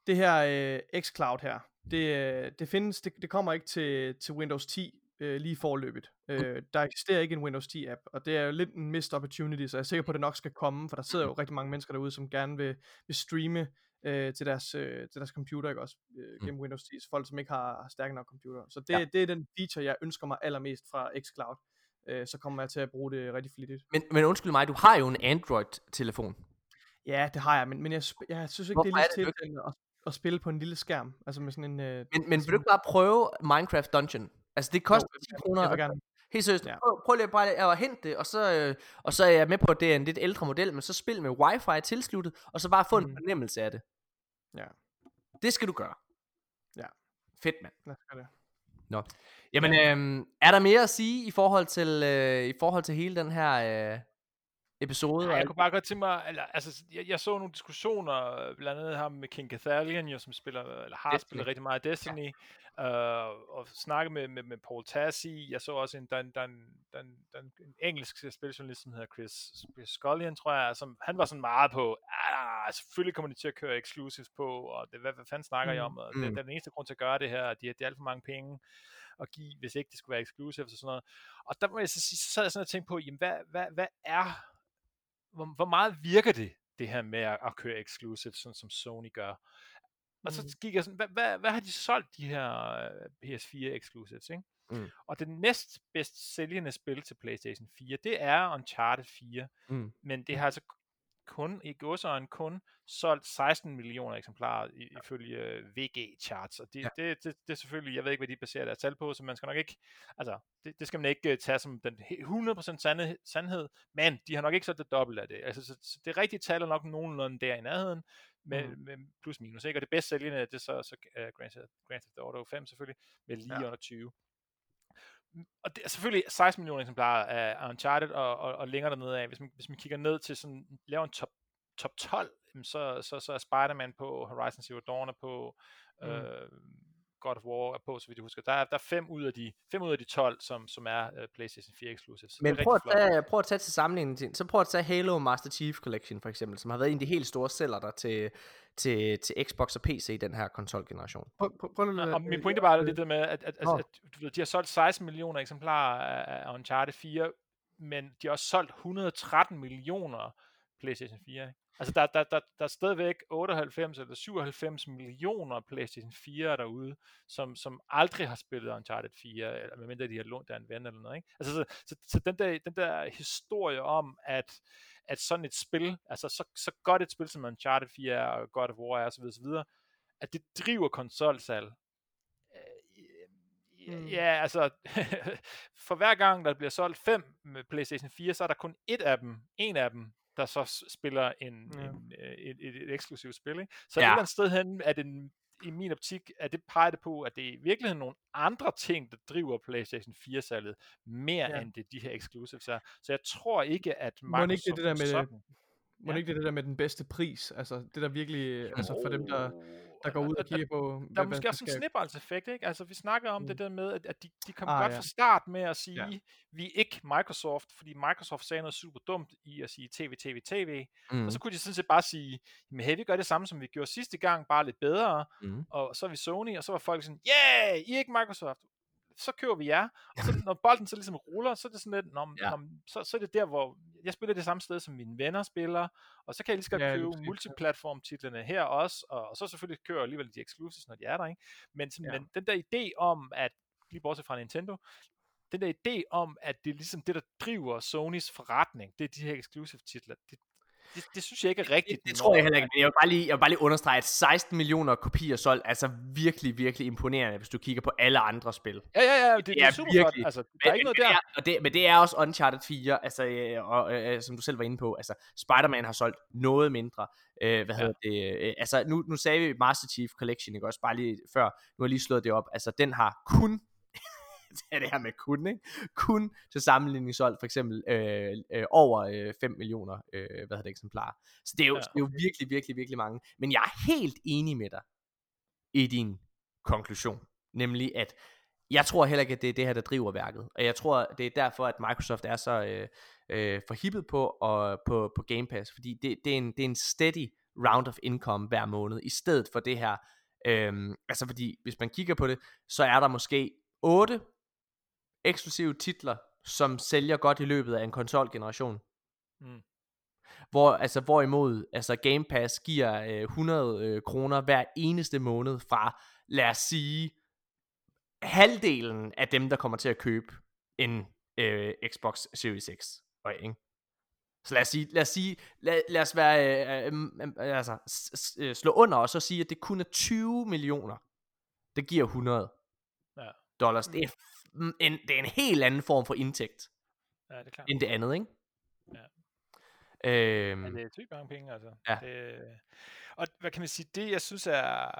det her øh, xCloud her, det, øh, det findes, det, det kommer ikke til, til Windows 10 øh, lige forløbet. Øh, der eksisterer ikke en Windows 10 app, og det er jo lidt en missed opportunity, så jeg er sikker på, at det nok skal komme, for der sidder jo rigtig mange mennesker derude, som gerne vil, vil streame øh, til, deres, øh, til deres computer, ikke også, øh, mm. gennem Windows 10, så folk som ikke har, har stærke nok computer. Så det, ja. det er den feature, jeg ønsker mig allermest fra xCloud. Øh, så kommer jeg til at bruge det rigtig flittigt. Men, men undskyld mig, du har jo en Android-telefon. Ja, det har jeg, men, men jeg, jeg synes ikke, Hvorfor det er lige til at, at spille på en lille skærm. Altså med sådan en... Øh, men men vil du ikke bare prøve Minecraft Dungeon? Altså det koster jo, 10 kroner. Jeg vil gerne. Helt seriøst, ja. prøv, prøv lige bare at hente det, og så, øh, og så er jeg med på, at det er en lidt ældre model, men så spil med wifi tilsluttet, og så bare få mm. en fornemmelse af det. Ja. Det skal du gøre. Ja. Fedt, mand. Lad os gøre det. Nå. Jamen, ja. øhm, er der mere at sige i forhold til, øh, i forhold til hele den her... Øh, episode. Ja, jeg kunne bare godt tænke mig, eller, altså, jeg, jeg så nogle diskussioner, blandt andet ham med King Cathalion, jo, som spiller, eller har Destiny. spillet rigtig meget Destiny, ja. øh, og snakke med, med, med Paul Tassi. Jeg så også en, der, der, der, der, en engelsk spiljournalist, som hedder Chris, Chris Scullion, tror jeg, som, han var sådan meget på, ah, selvfølgelig kommer de til at køre exclusives på, og det, hvad, hvad fanden snakker mm. I om? Og mm. det, det, er den eneste grund til at gøre det her, at de, de er alt for mange penge at give, hvis ikke det skulle være exclusives og sådan noget. Og der må jeg så sige, så sad jeg sådan og tænkte på, jamen hvad, hvad, hvad er hvor, hvor meget virker det, det her med at, at køre exclusive, sådan som Sony gør? Og så mm. gik jeg sådan, hvad, hvad, hvad har de solgt de her øh, PS4 exclusives, ikke? Mm. Og det næst bedst sælgende spil til PlayStation 4, det er Uncharted 4. Mm. Men det har altså kun, i godsøjen kun solgt 16 millioner eksemplarer ifølge øh, VG charts, og det, ja. det, det, det er selvfølgelig, jeg ved ikke, hvad de baserer deres tal på, så man skal nok ikke, altså, det, det skal man ikke uh, tage som den 100% sande, sandhed, men de har nok ikke solgt det dobbelt af det, altså, så, så det rigtige tal er nok nogenlunde der i nærheden, med, mm. med plus minus, ikke? og det bedst sælgende, det er så, så uh, Grand, Grand Theft Auto 5 selvfølgelig, med lige ja. under 20 og det er selvfølgelig 16 millioner eksemplarer af Uncharted, og, og, og længere dernede af, hvis man, hvis man kigger ned til sådan, laver en top, top 12, så, så, så er Spider-Man på, Horizon Zero Dawn er på, mm. øh, God of War er på, så vidt jeg husker. Der er, der er fem ud af de, fem ud af de 12, som, som er uh, PlayStation 4 exclusives. Men prøv at, tage, prøv at tage til sammenligning, så prøv at tage Halo Master Chief Collection for eksempel, som har været en af de helt store sælger der til, til, til Xbox og PC i den her konsolgeneration. Prøv, prøv, prøv, ja, og min pointe bare er det med, at, at, at, at du ved, de har solgt 16 millioner eksemplarer af Uncharted 4, men de har også solgt 113 millioner PlayStation 4. Ikke? Altså, der, der, der, der er stadigvæk 98 eller 97 millioner PlayStation 4 derude, som, som aldrig har spillet Uncharted 4, eller medmindre de har lånt der en ven eller noget. Ikke? Altså, så, så, så den, der, den der historie om, at, at sådan et spil, altså så, så godt et spil som Uncharted 4 og God of War er osv., osv., at det driver konsolsalg. Øh, mm. Ja, altså, for hver gang der bliver solgt fem med PlayStation 4, så er der kun et af dem, en af dem, der så spiller en, ja. en, øh, et, et, et eksklusivt spil. Ikke? Så ja. et eller andet sted hen er det i min optik, at det peger det på, at det er i virkeligheden nogle andre ting, der driver PlayStation 4-salget, mere ja. end det de her exclusives er. Så jeg tror ikke, at Microsoft Må ikke det, det der med sådan, må ja. ikke det, det der med den bedste pris, altså det der virkelig, altså for dem, der, der går ud og kigger på... Der, der er måske også en snibboldseffekt, ikke? Altså vi snakker om mm. det der med, at de, de kom ah, godt ja. fra start med at sige, ja. vi er ikke Microsoft, fordi Microsoft sagde noget super dumt i at sige tv, tv, tv, mm. og så kunne de sådan set bare sige, men hey, vi gør det samme, som vi gjorde sidste gang, bare lidt bedre, mm. og så er vi Sony, og så var folk sådan, yeah, I er ikke Microsoft, så kører vi jer. Og så, når bolden så ligesom ruller, så er det sådan lidt, når, ja. når, så, så er det der, hvor jeg spiller det samme sted, som mine venner spiller, og så kan jeg lige så godt ja, købe multiplatform titlerne her også, og, og så selvfølgelig kører alligevel de exclusives, når de er der, ikke? Men, sådan, ja. men den der idé om, at lige bortset fra Nintendo, den der idé om, at det er ligesom det, der driver Sonys forretning, det er de her exclusive titler, det, det, det synes jeg ikke er rigtigt. Det, det tror jeg heller ikke, men jeg vil bare lige, jeg vil bare lige understrege, at 16 millioner kopier solgt, altså virkelig, virkelig imponerende, hvis du kigger på alle andre spil. Ja, ja, ja, det, det, det er, super virkelig, Altså, der men, er ikke noget der. Er, og det, men det er også Uncharted 4, altså, øh, og, øh, som du selv var inde på, altså, Spider-Man har solgt noget mindre. Øh, hvad ja. hedder det? Øh, altså, nu, nu sagde vi Master Chief Collection, ikke også? Bare lige før, nu har jeg lige slået det op. Altså, den har kun det er det her med kun, ikke? Kun til sammenligning solgt for eksempel øh, øh, over øh, 5 millioner øh, hvad hedder det, eksemplarer. Så det er, jo, ja, okay. det er jo virkelig, virkelig, virkelig mange. Men jeg er helt enig med dig i din konklusion. Nemlig at jeg tror heller ikke, at det er det her, der driver værket. Og jeg tror, det er derfor, at Microsoft er så øh, øh, forhippet på, og, på, på Game Pass. Fordi det, det, er en, det er en steady round of income hver måned, i stedet for det her. Øh, altså fordi, hvis man kigger på det, så er der måske 8 eksklusive titler, som sælger godt i løbet af en konsolgeneration. Mm. Hvor, altså, hvorimod altså Game Pass giver øh, 100 øh, kroner hver eneste måned fra, lad os sige, halvdelen af dem, der kommer til at købe en øh, Xbox Series X. Og, ikke? Så lad os sige, lad os, sige, lad, lad os være, øh, øh, øh, altså, øh, slå under og så sige, at det kun er 20 millioner. Det giver 100 ja. dollars. Det er, en, det er en helt anden form for indtægt. Ja, det er klart. End det andet, ikke? Ja. Øhm, ja, det er typisk mange penge, altså. Ja. Det, og hvad kan man sige, det jeg synes er,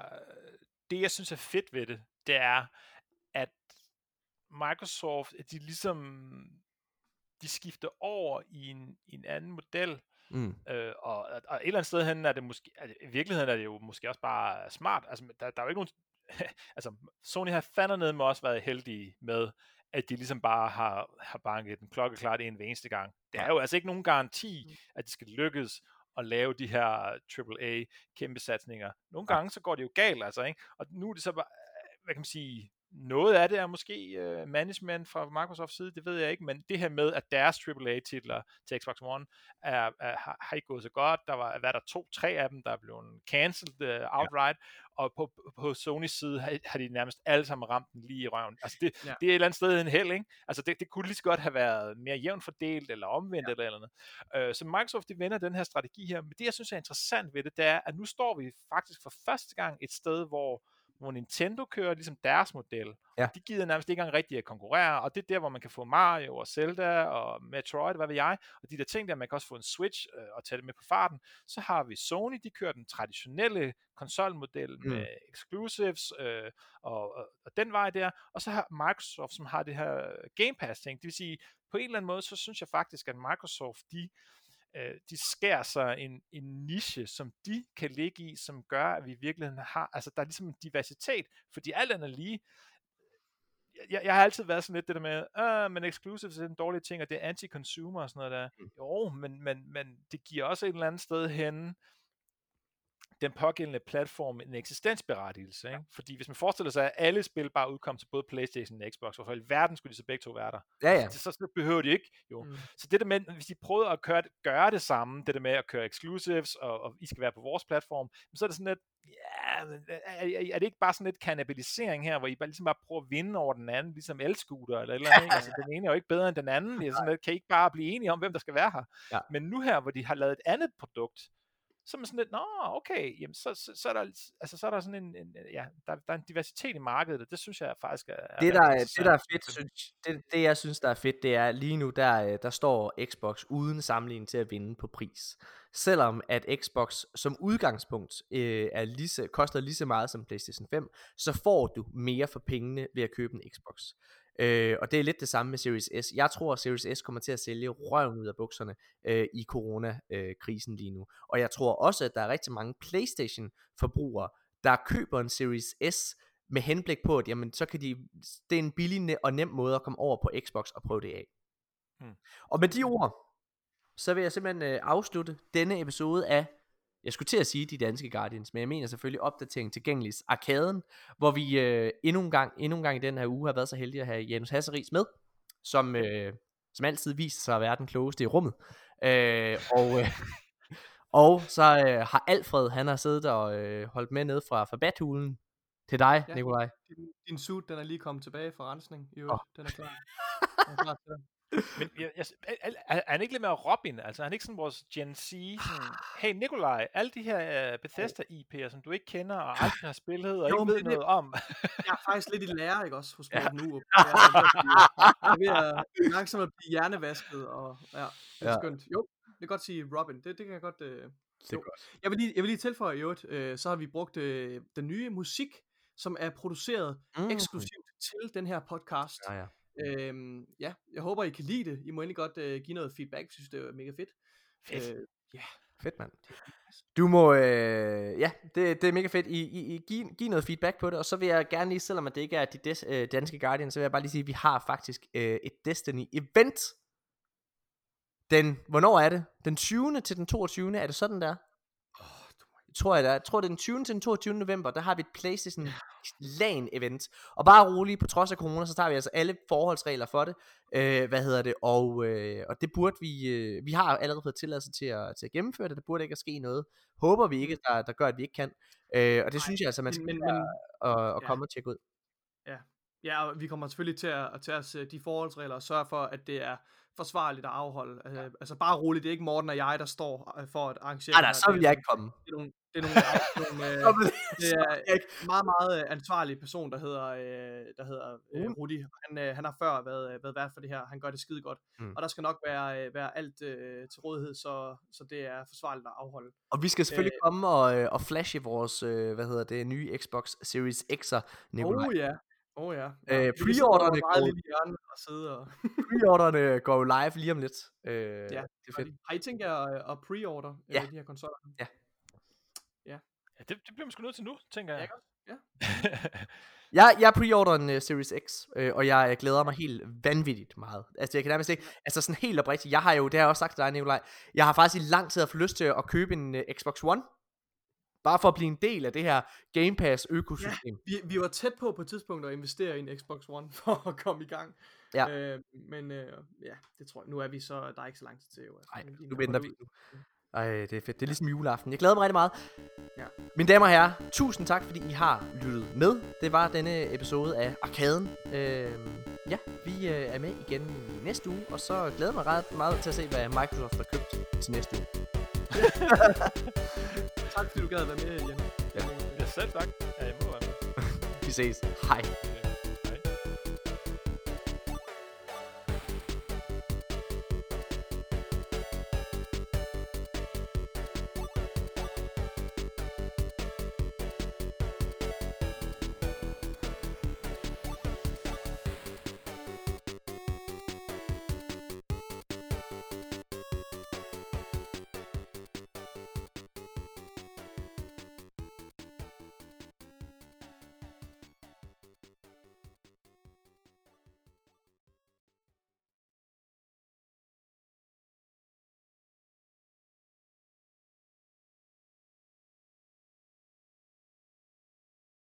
det jeg synes er fedt ved det, det er, at Microsoft, at de ligesom de skifter over i en, i en anden model, Mm. Øh, og, og, et eller andet sted hen er det måske, altså, i virkeligheden er det jo måske også bare smart, altså der, der er jo ikke nogen, altså Sony har fandme med også været heldige med, at de ligesom bare har, har banket den klokkeklart en hver eneste gang. Det er jo altså ikke nogen garanti, mm. at det skal lykkes at lave de her AAA kæmpe satsninger. Nogle gange så går det jo galt, altså, ikke? Og nu er det så bare, hvad kan man sige, noget af det er måske uh, management fra Microsofts side, det ved jeg ikke, men det her med, at deres AAA-titler til Xbox One er, er, har, har ikke gået så godt. Der var, hvad der to-tre af dem, der er blevet cancelled uh, outright, ja. og på, på Sonys side har, har de nærmest alle sammen ramt den lige i røven. Altså det, ja. det er et eller andet sted en held, ikke? Altså det, det kunne lige så godt have været mere jævnt fordelt, eller omvendt, ja. eller eller andet. Uh, så Microsoft, de vender den her strategi her, men det, jeg synes er interessant ved det, det er, at nu står vi faktisk for første gang et sted, hvor hvor Nintendo kører ligesom deres model. Ja. De gider nærmest ikke engang rigtig at konkurrere, og det er der, hvor man kan få Mario og Zelda og Metroid, hvad ved jeg, og de der ting der, man kan også få en Switch øh, og tage det med på farten. Så har vi Sony, de kører den traditionelle konsolmodel mm. med exclusives øh, og, og, og den vej der, og så har Microsoft, som har det her Game Pass ting, det vil sige, på en eller anden måde, så synes jeg faktisk, at Microsoft, de øh, de skærer sig en, en niche, som de kan ligge i, som gør, at vi i virkeligheden har, altså der er ligesom en diversitet, fordi alt andet lige, jeg, jeg har altid været sådan lidt det der med, ah, men exclusives er en dårlig ting, og det er anti-consumer og sådan noget der. Mm. Jo, men, men, men det giver også et eller andet sted hen, den pågældende platform en eksistensberettigelse. Ikke? Fordi hvis man forestiller sig, at alle spil bare udkom til både Playstation og Xbox, hvorfor i verden skulle de så begge to være der? Ja, ja. Så, så, så behøver de ikke. Jo. Mm. Så det der med, hvis de prøver at gøre, gøre det samme, det der med at køre exclusives, og, og I skal være på vores platform, så er det sådan lidt, ja, er, er det ikke bare sådan lidt kannibalisering her, hvor I bare, ligesom bare prøver at vinde over den anden, ligesom elskuter eller eller andet, ikke? Altså, den ene er jo ikke bedre end den anden, det er sådan lidt, kan I ikke bare blive enige om, hvem der skal være her? Ja. Men nu her, hvor de har lavet et andet produkt, så er man sådan lidt, nå, okay, jamen så, så, så, er, der, altså, så er der sådan en, en ja, der, der er en diversitet i markedet, og det synes jeg faktisk er, er det, der, er, det der er fedt, synes, det, det jeg synes, der er fedt, det er lige nu, der, øh, der står Xbox uden sammenligning til at vinde på pris. Selvom at Xbox som udgangspunkt øh, er lige så, koster lige så meget som PlayStation 5, så får du mere for pengene ved at købe en Xbox. Øh, og det er lidt det samme med Series S. Jeg tror, at Series S kommer til at sælge røven ud af bukserne øh, i coronakrisen lige nu. Og jeg tror også, at der er rigtig mange PlayStation-forbrugere, der køber en Series S med henblik på, at jamen, så kan de, det er en billig og nem måde at komme over på Xbox og prøve det af. Hmm. Og med de ord, så vil jeg simpelthen øh, afslutte denne episode af jeg skulle til at sige de danske Guardians, men jeg mener selvfølgelig opdatering tilgængelig arkaden, hvor vi øh, endnu, en gang, endnu en gang i den her uge har været så heldige at have Janus Hasseris med, som, øh, som altid viser sig at være den klogeste i rummet. Øh, og, øh, og så øh, har Alfred, han har siddet og øh, holdt med ned fra, fra bathulen til dig, ja, Nikolaj. Din, din suit, den er lige kommet tilbage fra rensning. Jo, oh. den er klar. Den er klar til men jeg, jeg, er, er han ikke lidt mere Robin? Altså er han ikke sådan vores Gen Z? Sådan, hey Nikolaj, alle de her uh, Bethesda IP'er, som du ikke kender og aldrig har spillet og jo, ikke ved noget om. jeg er faktisk lidt i lære, ikke også, hos ja. nu. Jeg er ved at langsomt at blive hjernevasket, og ja, det er ja. skønt. Jo, det kan godt sige Robin, det, det kan jeg godt... Uh, det er godt. Jeg vil lige, jeg vil lige tilføje i øvrigt, uh, så har vi brugt uh, den nye musik, som er produceret mm. eksklusivt til den her podcast. Ja, ja. Øhm, ja, jeg håber, I kan lide det. I må endelig godt øh, give noget feedback. Jeg synes, det er mega fedt. Fedt. Øh, ja. Fedt, mand. Du må, øh, ja, det, det er mega fedt. I, I, I giv, giv noget feedback på det, og så vil jeg gerne lige, selvom det ikke er de des, øh, danske Guardians, så vil jeg bare lige sige, at vi har faktisk øh, et Destiny-event. Den, hvornår er det? Den 20. til den 22. Er det sådan der? Tror jeg, der, jeg tror det er den 20. til den 22. november, der har vi et PlayStation LAN event. Og bare roligt, på trods af corona, så tager vi altså alle forholdsregler for det. Øh, hvad hedder det? Og, øh, og det burde vi, øh, vi har allerede fået tilladelse til at, til at gennemføre det. Der burde ikke at ske noget. Håber vi ikke, der, der gør, at vi ikke kan. Øh, og det Nej, synes jeg altså, man skal men, men, og, og ja. komme og tjekke ud. Ja, Ja, og vi kommer selvfølgelig til at, at tage os øh, de forholdsregler og sørge for, at det er forsvarligt at afholde. Ja. Altså, altså bare roligt, det er ikke Morten og jeg, der står øh, for at arrangere Nej, nej, så vil jeg ikke komme. Det er nogle, det er nogle, nogle øh, det er en meget, meget ansvarlig person, der hedder, øh, der hedder øh, mm. Rudi. Han, øh, han har før været, været vært for det her. Han gør det skide godt. Mm. Og der skal nok være, øh, være alt øh, til rådighed, så, så det er forsvarligt at afholde. Og vi skal selvfølgelig øh, komme og, øh, og flashe vores, øh, hvad hedder det, nye Xbox Series X'er, Nikolaj. Oh ja. Oh ja. ja øh, preorderne går, og sidde og... preorderne går jo live lige om lidt. Øh, ja, det er fedt. Har I tænkt jer at, at preorder ja. de her konsoller? Ja. Ja. det, det bliver man sgu nødt til nu, tænker jeg. Ja, ja. jeg, jeg preorder en uh, Series X, øh, og jeg, jeg glæder mig helt vanvittigt meget. Altså jeg kan nærmest ikke, altså sådan helt oprigtigt, jeg har jo, det har jeg også sagt til dig Nikolaj, jeg har faktisk i lang tid haft lyst til at købe en uh, Xbox One, Bare for at blive en del af det her Game Pass økosystem. Ja, vi, vi var tæt på på et tidspunkt at investere i en Xbox One for at komme i gang. Ja. Øh, men øh, ja, det tror jeg. Nu er vi så, der er ikke så lang tid til. Jo. Altså, Nej, nu venter vi. Ej, det er fedt. Det er ligesom juleaften. Jeg glæder mig rigtig meget. Ja. Mine damer og herrer, tusind tak, fordi I har lyttet med. Det var denne episode af Arkaden. Øh, ja, vi øh, er med igen næste uge, og så glæder mig ret meget til at se, hvad Microsoft har købt til næste uge. tak fordi du gad at være med, Jan. Ja, ja selv tak. Ja, jeg må være med. vi ses. Hej.